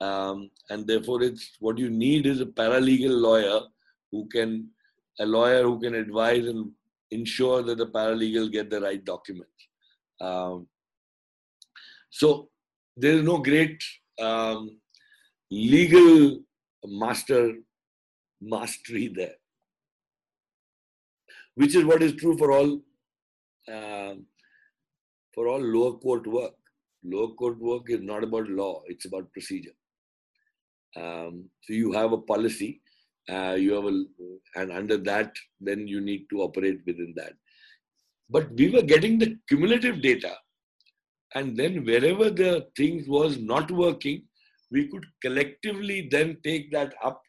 Um, and therefore, it's what you need is a paralegal lawyer who can, a lawyer who can advise and ensure that the paralegal get the right documents. Um, so there is no great um, legal master mastery there, which is what is true for all um, for all lower court work. Lower court work is not about law; it's about procedure. Um, so you have a policy, uh, you have a, and under that, then you need to operate within that. But we were getting the cumulative data, and then wherever the things was not working, we could collectively then take that up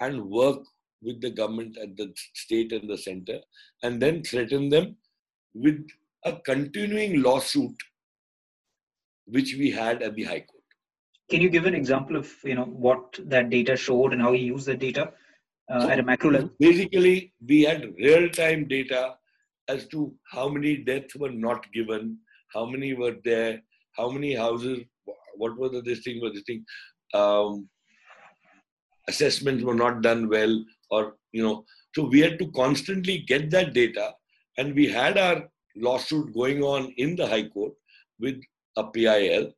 and work with the government at the state and the center, and then threaten them with a continuing lawsuit, which we had at the High Court. Can you give an example of you know what that data showed and how you used the data uh, so at a macro level? Basically, we had real-time data as to how many deaths were not given, how many were there, how many houses, what was the this thing, was this thing, um, assessments were not done well, or you know, so we had to constantly get that data, and we had our lawsuit going on in the High Court with a PIL,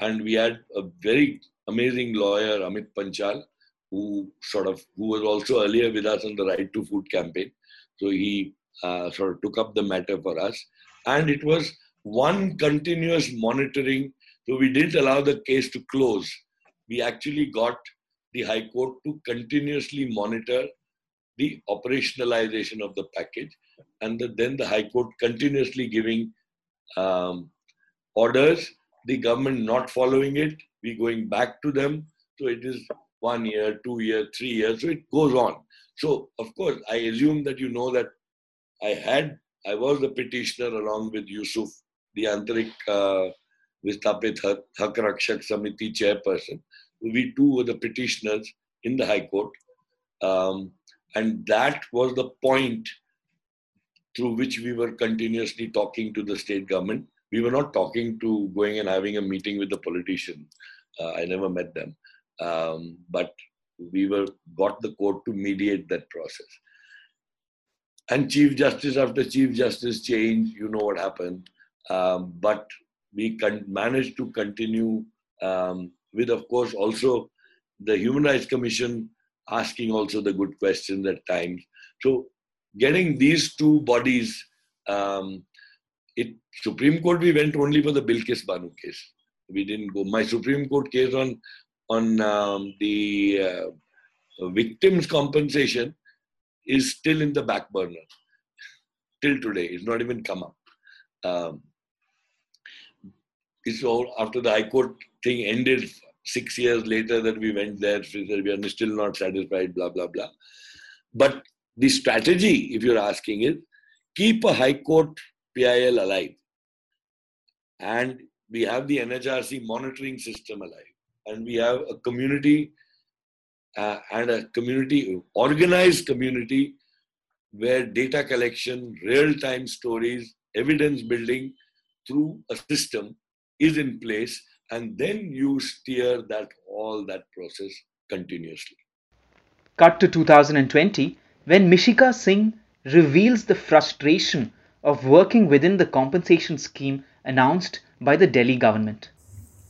and we had a very amazing lawyer, Amit Panchal, who sort of who was also earlier with us on the Right to Food campaign. So he uh, sort of took up the matter for us, and it was one continuous monitoring. So we didn't allow the case to close. We actually got the High Court to continuously monitor the operationalization of the package, and the, then the High Court continuously giving um, orders, the government not following it, we going back to them. So it is one year, two years, three years, so it goes on. So of course, I assume that you know that I had, I was the petitioner along with Yusuf, the Antarik uh, Vistapit Hak Rakshak Samiti chairperson. We two were the petitioners in the High Court. Um, and that was the point through which we were continuously talking to the state government. We were not talking to going and having a meeting with the politician. Uh, I never met them, um, but we were got the court to mediate that process. And Chief Justice after Chief Justice change, you know what happened. Um, but we con- managed to continue um, with, of course, also the Human Rights Commission asking also the good questions at times. So getting these two bodies, um, it Supreme Court we went only for the Bilkis Bano case. We didn't go. My Supreme Court case on on um, the uh, victims compensation is still in the back burner till today. It's not even come up. Um, it's all after the High Court thing ended six years later that we went there, we are still not satisfied, blah, blah, blah. But the strategy, if you're asking, is keep a High Court PIL alive. And we have the NHRC monitoring system alive. And we have a community uh, and a community, organized community, where data collection, real time stories, evidence building through a system is in place and then you steer that all that process continuously. Cut to 2020 when Mishika Singh reveals the frustration of working within the compensation scheme announced by the Delhi government.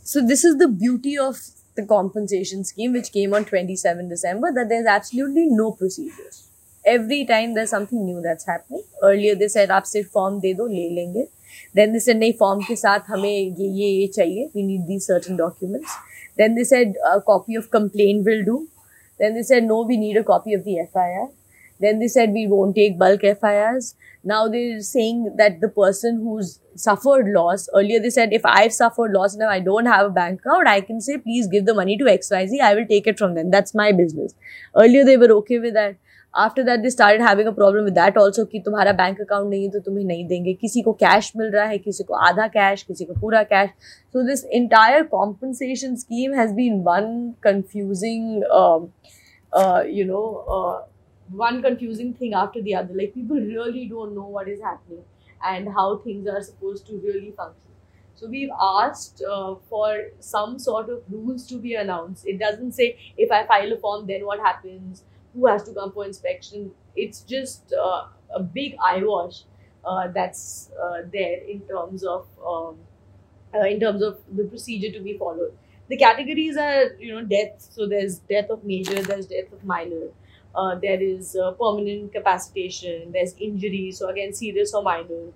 So this is the beauty of the compensation scheme which came on 27 December that there's absolutely no procedures. Every time there's something new that's happening. Earlier they said aap sirf form de do le lenge. Then they said नहीं form के साथ हमें ये ये ये चाहिए we we need these certain documents then they said a copy of complaint will do then they said no we need a copy of the FIR then they said we won't take bulk FIRs now they're saying that the person who's suffered loss earlier they said if I've suffered loss and I don't have a bank account I can say please give the money to XYZ I will take it from them that's my business earlier they were okay with that after that they started having a problem with that also कि तुम्हारा bank account नहीं है तो तुम्हें नहीं देंगे। किसी को कैश मिल रहा है, किसी को आधा कैश किसी को पूरा cash so this entire compensation scheme has been one confusing you know one confusing thing after the other like people really don't know what is happening and how things are suppose to really function so we asked for some sort of rules to be announce it doesn't say if I file a form then what happens who has to come for inspection. It's just uh, a big eyewash uh, that's uh, there in terms of um, uh, in terms of the procedure to be followed. The categories are you know death. So there's death of major, there's death of minor. Uh, there is permanent capacitation, there's injury, so again serious or minor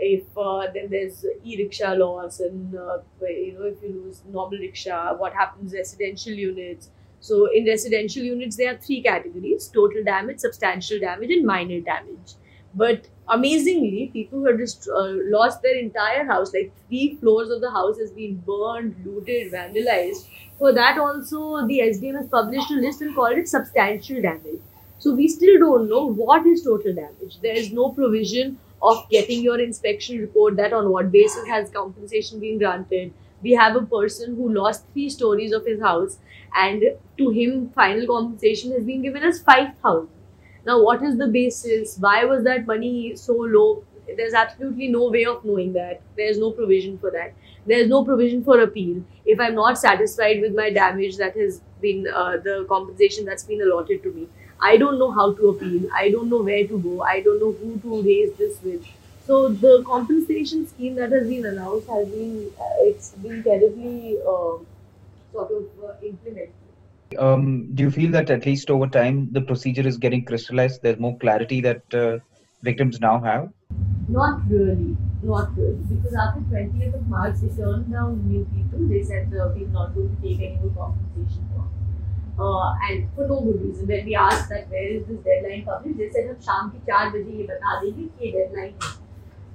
if uh, then there's e-rickshaw loss and uh, you know if you lose normal rickshaw what happens residential units so in residential units there are three categories total damage substantial damage and minor damage. But amazingly people who have just uh, lost their entire house like three floors of the house has been burned looted vandalized. For that also the sdm has published a list and called it substantial damage. So we still don't know what is total damage. There is no provision of getting your inspection report that on what basis has compensation been granted we have a person who lost three stories of his house and to him final compensation has been given as 5000 now what is the basis why was that money so low there's absolutely no way of knowing that there's no provision for that there's no provision for appeal if i'm not satisfied with my damage that has been uh, the compensation that's been allotted to me I don't know how to appeal. I don't know where to go. I don't know who to raise this with. So the compensation scheme that has been announced has been uh, it's been terribly uh, sort of uh, implemented. Um, do you feel that at least over time the procedure is getting crystallized? There's more clarity that uh, victims now have. Not really, not really, because after 20th of March they turned down new people. They said uh, we're not going to take any more compensation for uh, and for no good reason. When we asked that where is this deadline published, they said हम शाम के चार बजे ये बता देंगे कि ये deadline है.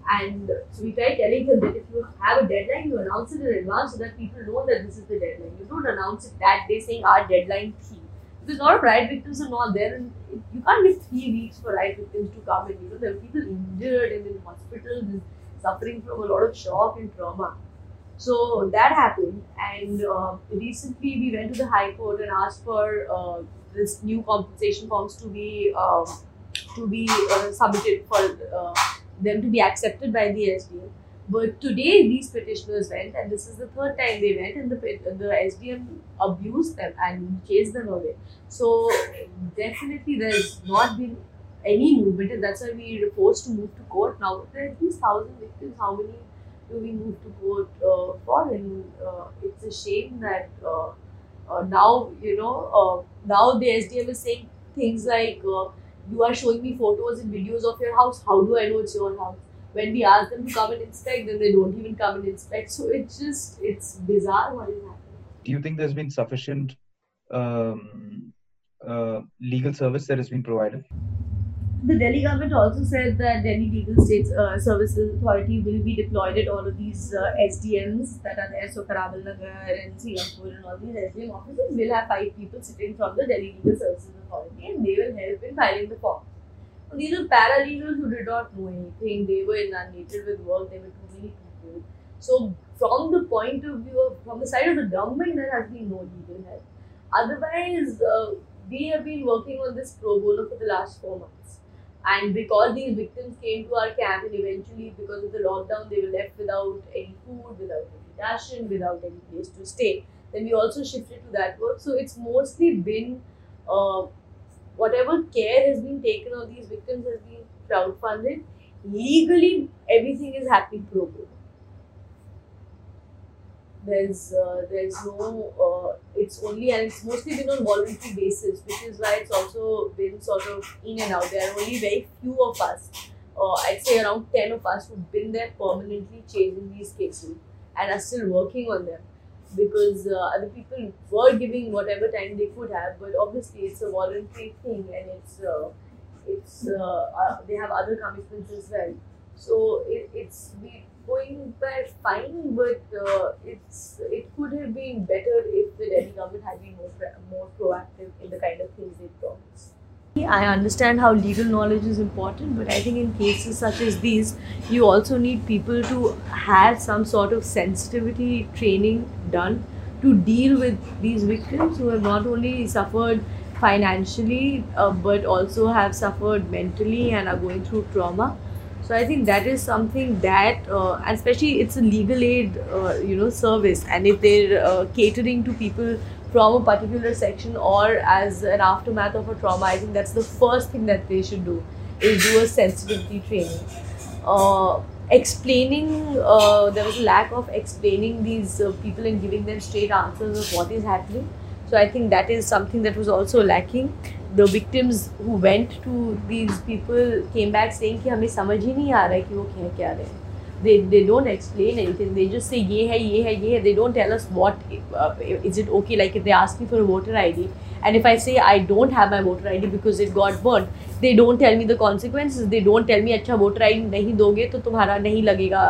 and so we tried telling them that if you have a deadline, you announce it in advance so that people know that this is the deadline. You don't announce it that day saying our deadline three. Because a lot of riot victims are not there, and you can't give three weeks for riot victims to come and you know there are people injured and in hospitals and suffering from a lot of shock and trauma. So that happened, and uh, recently we went to the High Court and asked for uh, this new compensation forms to be um, to be uh, submitted for uh, them to be accepted by the SDM. But today these petitioners went, and this is the third time they went, and the the SDM abused them and chased them away. So definitely there's not been any movement, and that's why we were forced to move to court. Now there are these thousand victims. How many? Do we move to court uh, for and uh, it's a shame that uh, uh now you know uh, now the SDM is saying things like uh, you are showing me photos and videos of your house how do I know it's your house? When we ask them to come and inspect then they don't even come and inspect. So it's just it's bizarre what is happening. Do you think there's been sufficient um, legal service that has been provided the Delhi government also said that Delhi Legal States uh, Services Authority will be deployed at all of these uh, SDMs that are there. So Karawal Nagar and Singapore and all these SDM offices will have five people sitting from the Delhi Legal Services Authority and they will help in filing the forms. So these are paralegals who did not know anything. They were inundated with work. There were too many people. So from the point of view of, from the side of the government, there has been no legal help. Otherwise, uh, we have been working on this pro bono for the last four months and because these victims came to our camp and eventually because of the lockdown they were left without any food, without any ration, without any place to stay. Then we also shifted to that work. So it's mostly been uh, whatever care has been taken of these victims has been crowdfunded. Legally, everything is happening pro bono there's uh, there's no uh, it's only and it's mostly been on voluntary basis which is why it's also been sort of in and out. There are only very few of us uh, i'd say around 10 of us who've been there permanently changing these cases and are still working on them. Because uh, other people were giving whatever time they could have but obviously it's a voluntary thing and it's uh, it's uh, they have other commitments as well. So it, it's we going by fine, but uh, it's it could have been better if the Delhi government had been more more proactive in the kind of things they promised. I understand how legal knowledge is important, but I think in cases such as these, you also need people to have some sort of sensitivity training done to deal with these victims who have not only suffered financially uh, but also have suffered mentally and are going through trauma So I think that is something that, uh, especially it's a legal aid, uh, you know, service, and if they're uh, catering to people from a particular section or as an aftermath of a trauma, I think that's the first thing that they should do is do a sensitivity training. Uh, explaining, uh, there was a lack of explaining these uh, people and giving them straight answers of what is happening. So I think that is something that was also lacking. The victims who went to these people came back saying कि हमें समझ ही नहीं आ रहा है कि वो कह क्या रहे हैं. They, they don't explain anything. They just say ये है ये है ये है. They don't tell us what uh, is it okay. Like if they ask me for a voter ID, and if I say I don't have my voter ID because it got burnt, they don't tell me the consequences. They don't tell me अच्छा voter ID नहीं दोगे तो तुम्हारा नहीं लगेगा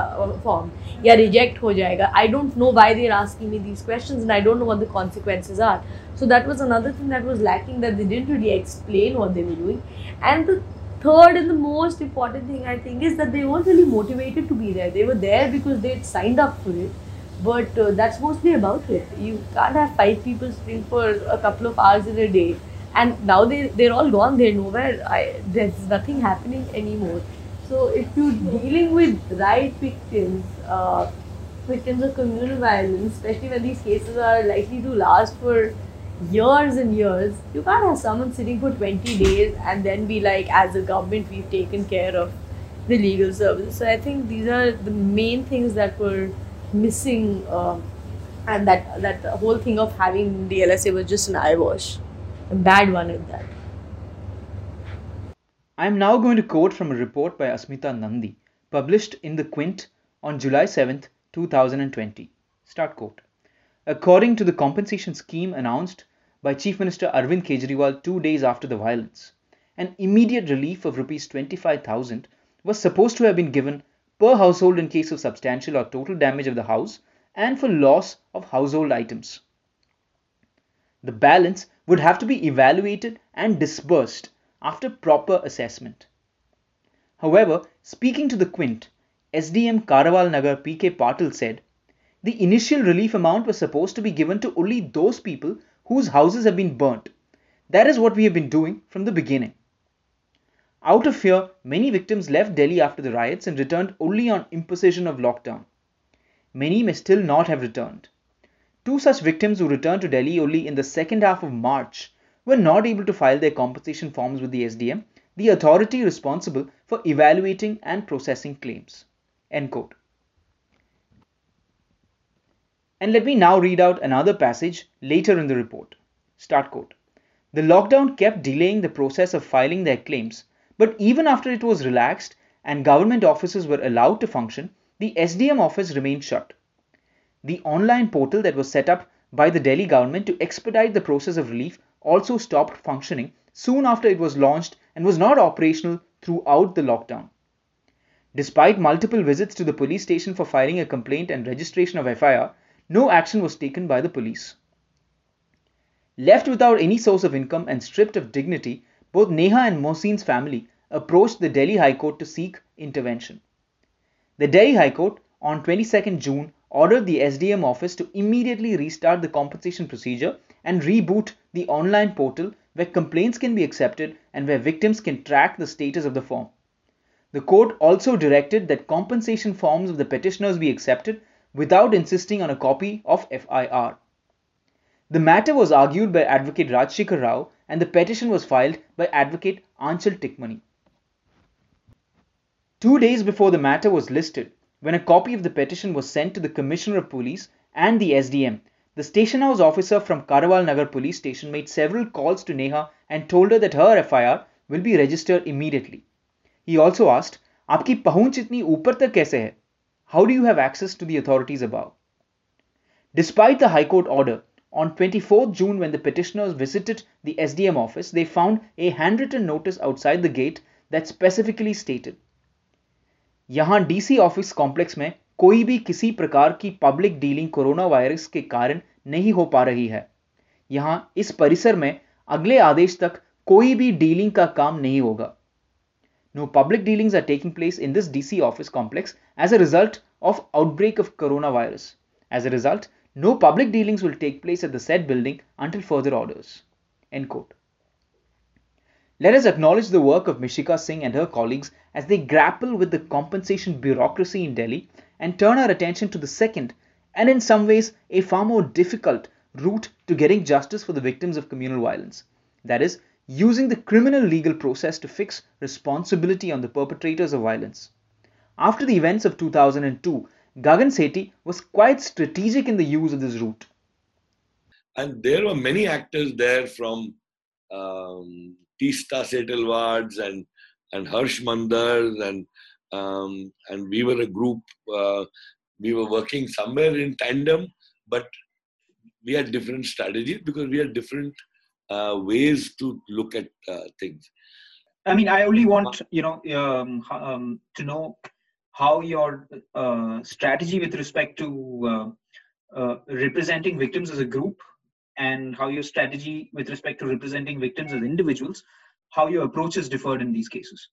form या reject हो जाएगा. I don't know why they're asking me these questions and I don't know what the consequences are. So that was another thing that was lacking that they didn't really explain what they were doing. And the third and the most important thing I think is that they weren't really motivated to be there. They were there because they had signed up for it. But uh, that's mostly about it. You can't have five people sitting for a couple of hours in a day. And now they, they're all gone. They're nowhere. I, there's nothing happening anymore. So if you're dealing with right victims, uh, victims of communal violence, especially when these cases are likely to last for years and years, you can't have someone sitting for 20 days and then be like, as a government, we've taken care of the legal services. So I think these are the main things that were missing, um, and that that whole thing of having the LSA was just an eyewash, a bad one at that. I am now going to quote from a report by Asmita Nandi, published in The Quint on July 7th, 2020. Start quote. According to the compensation scheme announced by Chief Minister Arvind Kejriwal two days after the violence, an immediate relief of rupees 25,000 was supposed to have been given per household in case of substantial or total damage of the house and for loss of household items. The balance would have to be evaluated and disbursed after proper assessment. However, speaking to the Quint, SDM Karawal Nagar PK Patil said, the initial relief amount was supposed to be given to only those people whose houses have been burnt. That is what we have been doing from the beginning. Out of fear, many victims left Delhi after the riots and returned only on imposition of lockdown. Many may still not have returned. Two such victims who returned to Delhi only in the second half of March were not able to file their compensation forms with the SDM, the authority responsible for evaluating and processing claims. End quote. And let me now read out another passage later in the report. Start quote. The lockdown kept delaying the process of filing their claims, but even after it was relaxed and government offices were allowed to function, the SDM office remained shut. The online portal that was set up by the Delhi government to expedite the process of relief also stopped functioning soon after it was launched and was not operational throughout the lockdown. Despite multiple visits to the police station for filing a complaint and registration of FIR, no action was taken by the police. Left without any source of income and stripped of dignity, both Neha and Mohsin's family approached the Delhi High Court to seek intervention. The Delhi High Court on 22nd June ordered the SDM office to immediately restart the compensation procedure and reboot the online portal where complaints can be accepted and where victims can track the status of the form. The court also directed that compensation forms of the petitioners be accepted without insisting on a copy of FIR. The matter was argued by Advocate Rajshekhar Rao and the petition was filed by Advocate Anchal Tikmani. Two days before the matter was listed, when a copy of the petition was sent to the Commissioner of Police and the SDM, the station house officer from Karawal Nagar police station made several calls to Neha and told her that her FIR will be registered immediately. He also asked, आपकी पहुंच इतनी ऊपर तक कैसे है? How do you have access to the authorities above? Despite the High Court order, on 24th June, when the petitioners visited the SDM office, they found a handwritten notice outside the gate that specifically stated यहाँ DC office complex में कोई भी किसी प्रकार की public dealing corona virus के कारण नहीं हो पा रही है। यहाँ इस परिसर में अगले आदेश तक कोई भी डीलिंग का काम नहीं होगा। No public dealing are taking place in this DC office complex as a result of outbreak of corona virus as a result no public dealing will take place at the set building until further orders and quote Let us acknowledge the work of Mishika Singh and her colleagues as they grapple with the compensation bureaucracy in Delhi and turn our attention to the second, and in some ways a far more difficult, route to getting justice for the victims of communal violence. That is, using the criminal legal process to fix responsibility on the perpetrators of violence. After the events of 2002, Gagan Sethi was quite strategic in the use of this route. And there were many actors there from um, Teesta Setalwads and and Harsh Mandars and um, and we were a group. Uh, we were working somewhere in tandem, but we had different strategies because we had different uh, ways to look at uh, things. I mean, I only want you know um, um, to know how your uh, strategy with respect to uh, uh, representing victims as a group and how your strategy with respect to representing victims as individuals, how your approaches differed in these cases.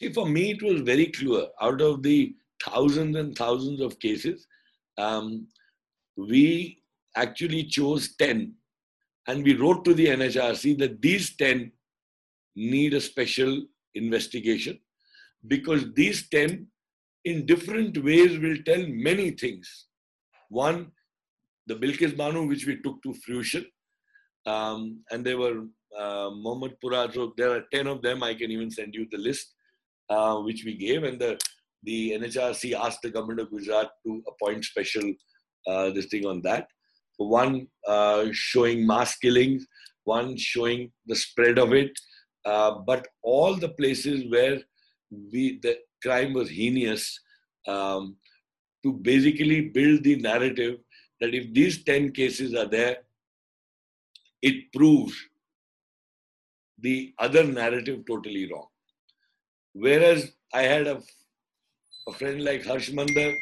See, for me, it was very clear. Out of the thousands and thousands of cases, um, we actually chose 10 and we wrote to the NHRC that these 10 need a special investigation because these 10 in different ways will tell many things. One, the Bilkis Bano, which we took to fruition, um, and there were uh, Mohammed Pura, there are 10 of them, I can even send you the list, uh, which we gave, and the, the NHRC asked the government of Gujarat to appoint special uh, this thing on that. One uh, showing mass killings, one showing the spread of it, uh, but all the places where we the crime was heinous, um, to basically build the narrative that if these 10 cases are there, it proves the other narrative totally wrong. Whereas I had a, a friend like Harsh Mandar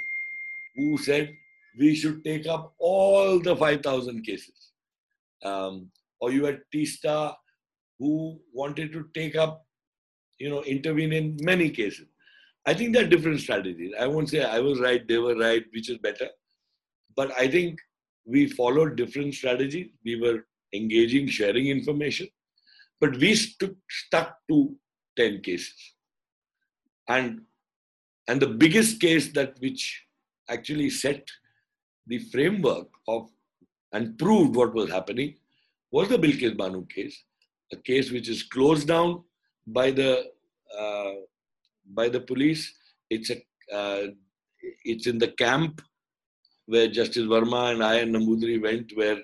who said we should take up all the 5,000 cases. Um, or you had Teesta who wanted to take up, you know, intervene in many cases. I think there are different strategies. I won't say I was right, they were right, which is better. But I think we followed different strategies. We were engaging, sharing information. But we stu- stuck to 10 cases. And, and the biggest case that which actually set the framework of and proved what was happening was the Bilkis Bano case, a case which is closed down by the uh, by the police. It's a uh, it's in the camp where Justice Verma and I and Nampoothiri went, where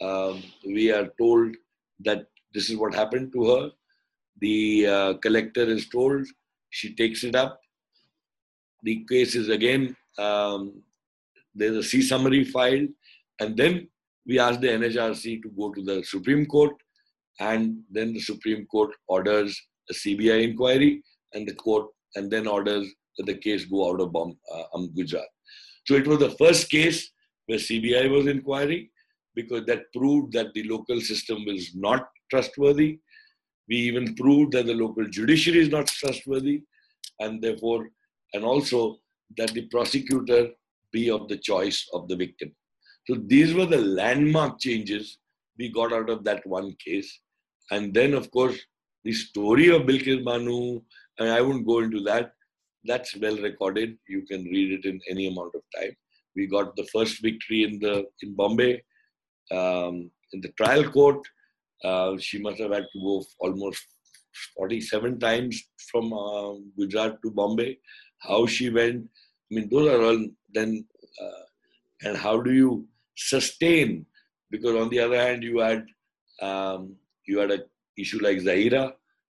um, we are told that this is what happened to her. The uh, collector is told, she takes it up. The case is again um, there's a C summary filed, and then we ask the NHRC to go to the Supreme Court, and then the Supreme Court orders a CBI inquiry, and the court and then orders that the case go out of Bomb, uh, um, Gujarat. So it was the first case where CBI was inquiring because that proved that the local system was not trustworthy. We even proved that the local judiciary is not trustworthy, and therefore, and also that the prosecutor be of the choice of the victim. So these were the landmark changes we got out of that one case. And then, of course, the story of Bilkis Bano, and I won't go into that, that's well recorded. You can read it in any amount of time. We got the first victory in the in Bombay, um, in the trial court. Uh, she must have had to go almost 47 times from uh, Gujarat to Bombay. How she went, I mean, those are all then, uh, and how do you sustain? Because on the other hand, you had um, you had a issue like Zahira,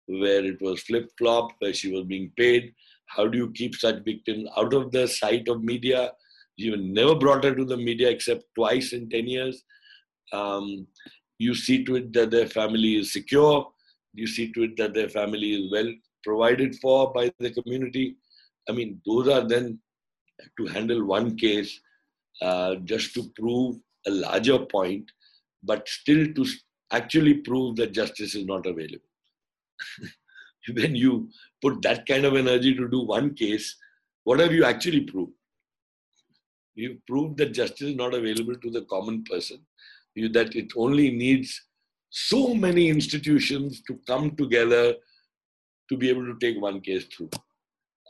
where it was flip flop, where she was being paid. How do you keep such victims out of the sight of media? You never brought her to the media except twice in 10 years. Um, you see to it that their family is secure. You see to it that their family is well provided for by the community. I mean, those are then to handle one case uh, just to prove a larger point, but still to actually prove that justice is not available. (laughs) when you put that kind of energy to do one case, what have you actually proved? You've proved that justice is not available to the common person, that it only needs so many institutions to come together to be able to take one case through.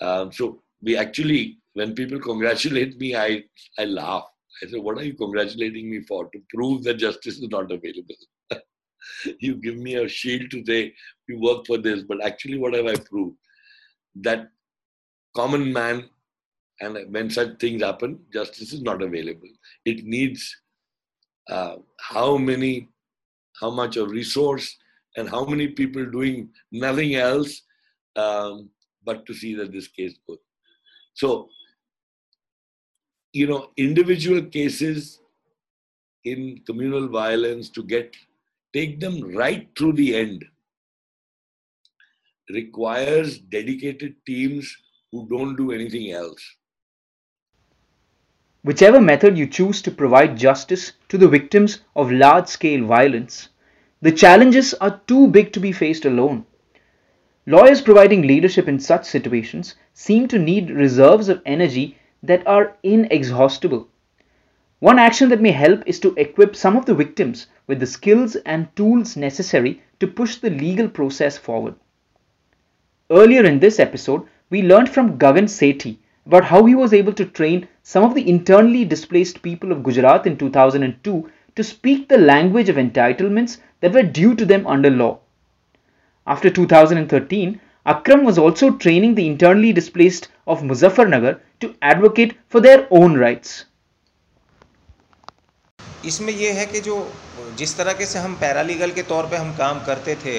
Um, so we actually, when people congratulate me, I, I laugh. I say, what are you congratulating me for? To prove that justice is not available. (laughs) you give me a shield to say, you work for this, but actually what have I proved? That common man, and when such things happen, justice is not available. It needs uh, how many, how much of resource and how many people doing nothing else um, but to see that this case goes. So, you know, individual cases in communal violence to get take them right through the end requires dedicated teams who don't do anything else. Whichever method you choose to provide justice to the victims of large scale violence, the challenges are too big to be faced alone. Lawyers providing leadership in such situations seem to need reserves of energy that are inexhaustible. One action that may help is to equip some of the victims with the skills and tools necessary to push the legal process forward. Earlier in this episode, we learned from Gagan Sethi about how he was able to train some of the internally displaced people of Gujarat in 2002 to speak the language of entitlements that were due to them under law. After 2013, Akram was also training the internally displaced of Muzaffarnagar to advocate for their own rights. इसमें यह है कि जो जिस तरह के से हम पैरालीगल के तौर पे हम काम करते थे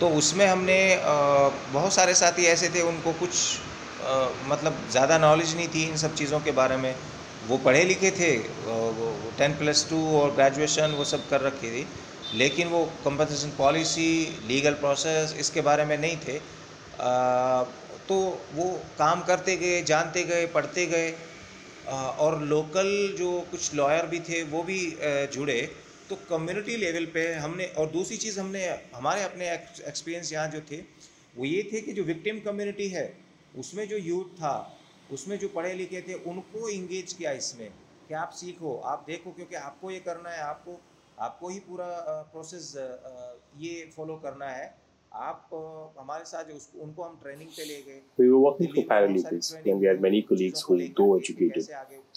तो उसमें हमने बहुत सारे साथी ऐसे थे उनको कुछ मतलब ज़्यादा नॉलेज नहीं थी इन सब चीज़ों के बारे में। वो पढ़े लिखे थे टेन प्लस टू और ग्रेजुएशन वो सब कर रखी थी। लेकिन वो कंपनसेशन पॉलिसी लीगल प्रोसेस इसके बारे में नहीं थे। आ, तो वो काम करते गए जानते गए पढ़ते गए। आ, और लोकल जो कुछ लॉयर भी थे वो भी जुड़े। तो कम्युनिटी लेवल पे हमने और दूसरी चीज़ हमने हमारे अपने एक्सपीरियंस यहाँ जो थे वो ये थे कि जो विक्टिम कम्युनिटी है उसमें जो यूथ था उसमें जो पढ़े लिखे थे उनको इंगेज किया इसमें कि आप सीखो आप देखो क्योंकि आपको ये करना है आपको आपको ही पूरा प्रोसेस ये फॉलो करना है आप हमारे साथ उसको उनको हम ट्रेनिंग पे ले गए We were working for paralegals and we had many colleagues who, though educated,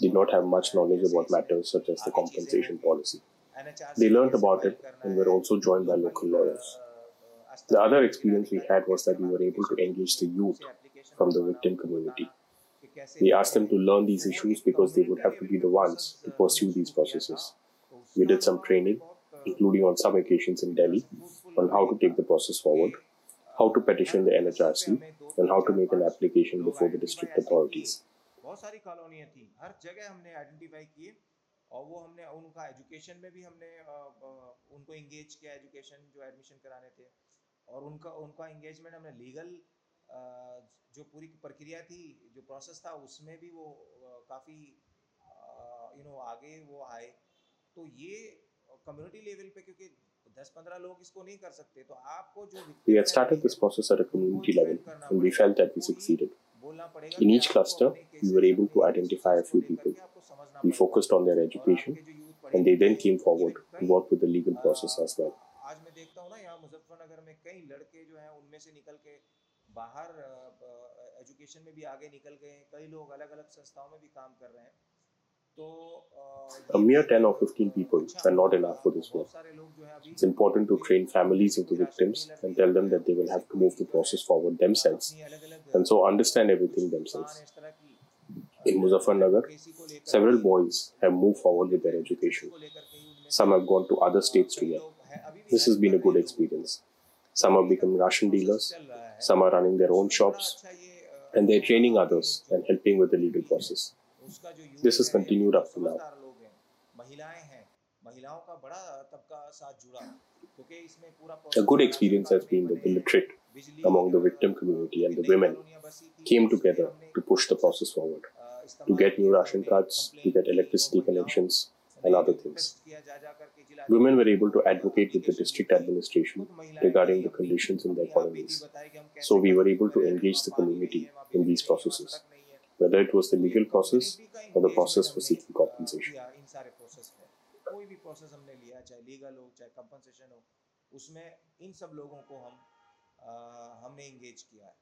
did not have much knowledge about matters such as the compensation policy. They learned about it and were also joined by local lawyers. The other experience we had was that we were able to engage the youth from the victim community. We asked them to learn these issues because they would have to be the ones to pursue these processes. We did some training, including on some occasions in Delhi, on how to take the process forward, how to petition the NHRC, and how to make an application before the district authorities. बहुत सारी कॉलोनियाँ थी हर जगह हमने identify किए और वो हमने उनका एजुकेशन में भी हमने उनको इंगेज किया एजुकेशन जो एडमिशन कराने थे और उनका उनका इंगेजमेंट हमने लीगल जो पूरी प्रक्रिया थी जो प्रोसेस था उसमें भी वो काफ़ी यू नो आगे वो आए तो ये कम्युनिटी लेवल पे क्योंकि 10-15 लोग इसको नहीं कर सकते तो आपको जो We had started this process at a community level and we felt that we succeeded. In each cluster, we were able to identify a few people. We focused on their education and they then came forward to work with the legal process as well. आज मैं देखता हूँ ना यहाँ मुजफ्फरनगर में कई लड़के जो हैं उनमें से निकल के बाहर एजुकेशन में भी आगे निकल गए कई लोग अलग अलग संस्थाओं में भी काम कर रहे हैं A mere 10 or 15 people are not enough for this work. It's important to train families of the victims and tell them that they will have to move the process forward themselves and so understand everything themselves. In Muzaffarnagar, several boys have moved forward with their education. Some have gone to other states to work. This has been a good experience. Some have become ration dealers, some are running their own shops, and they're training others and helping with the legal process. This has continued up to now. A good experience has been that the literate among the victim community and the women came together to push the process forward, to get new ration cards, to get electricity connections, and other things. Women were able to advocate with the district administration regarding the conditions in their colonies. So we were able to engage the community in these processes whether it was the legal process or the process for seeking compensation. कोई भी process हमने लिया चाहे legal हो चाहे compensation हो उसमें इन सब लोगों को हम आ, हमने इंगेज किया है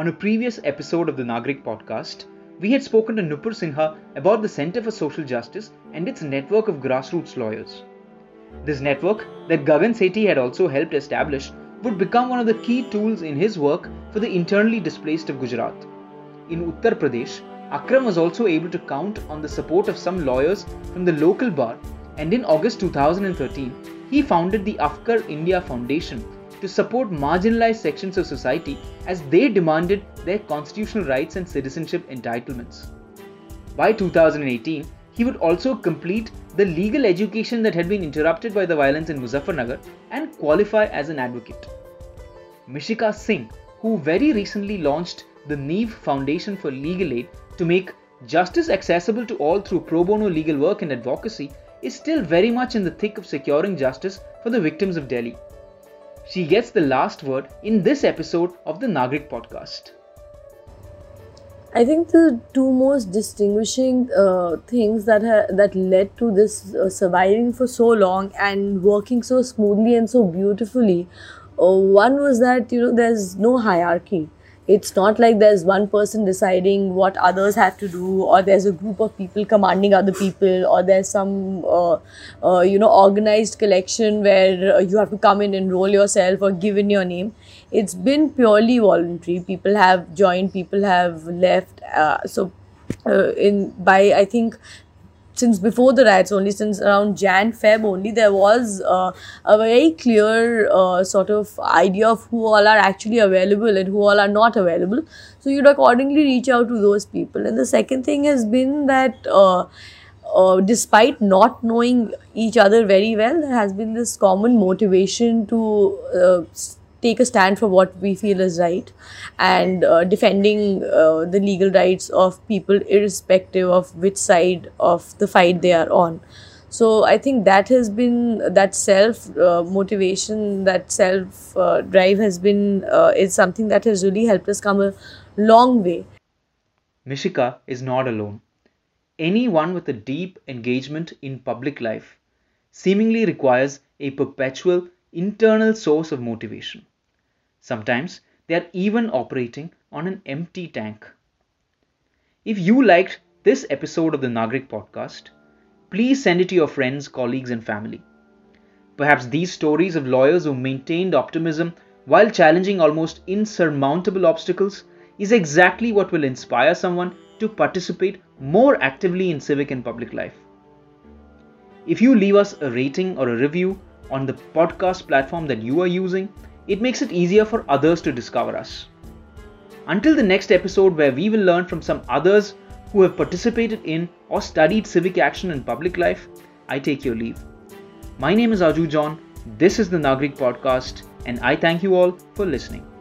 On a previous episode of the Nagrik podcast, we had spoken to Nupur Sinha about the Center for Social Justice and its network of grassroots lawyers. This network, that Gagan Sethi had also helped establish, would become one of the key tools in his work for the internally displaced of Gujarat. In Uttar Pradesh, Akram was also able to count on the support of some lawyers from the local bar, and in August 2013, he founded the Afkar India Foundation to support marginalized sections of society as they demanded their constitutional rights and citizenship entitlements. By 2018, he would also complete the legal education that had been interrupted by the violence in Muzaffarnagar and qualify as an advocate. Mishika Singh, who very recently launched the Neve Foundation for Legal Aid to make justice accessible to all through pro bono legal work and advocacy, is still very much in the thick of securing justice for the victims of Delhi. She gets the last word in this episode of the Nagrik podcast. I think the two most distinguishing uh, things that ha- that led to this uh, surviving for so long and working so smoothly and so beautifully, uh, one was that you know there's no hierarchy it's not like there's one person deciding what others have to do or there's a group of people commanding other people or there's some uh, uh, you know organized collection where uh, you have to come in enroll yourself or give in your name. It's been purely voluntary. People have joined people have left uh, so uh, in by i think since before the riots only since around jan feb only there was uh, a very clear uh, sort of idea of who all are actually available and who all are not available. So you'd accordingly reach out to those people. And the second thing has been that uh, uh, despite not knowing each other very well, there has been this common motivation to uh, take a stand for what we feel is right and uh, defending uh, the legal rights of people irrespective of which side of the fight they are on so i think that has been that self uh, motivation that self uh, drive has been uh, is something that has really helped us come a long way Mishika is not alone. Anyone with a deep engagement in public life seemingly requires a perpetual internal source of motivation. Sometimes they are even operating on an empty tank. If you liked this episode of the Nagrik podcast, please send it to your friends, colleagues, and family. Perhaps these stories of lawyers who maintained optimism while challenging almost insurmountable obstacles is exactly what will inspire someone to participate more actively in civic and public life. If you leave us a rating or a review on the podcast platform that you are using, it makes it easier for others to discover us. Until the next episode, where we will learn from some others who have participated in or studied civic action in public life, I take your leave. My name is Aju John, this is the Nagrik Podcast, and I thank you all for listening.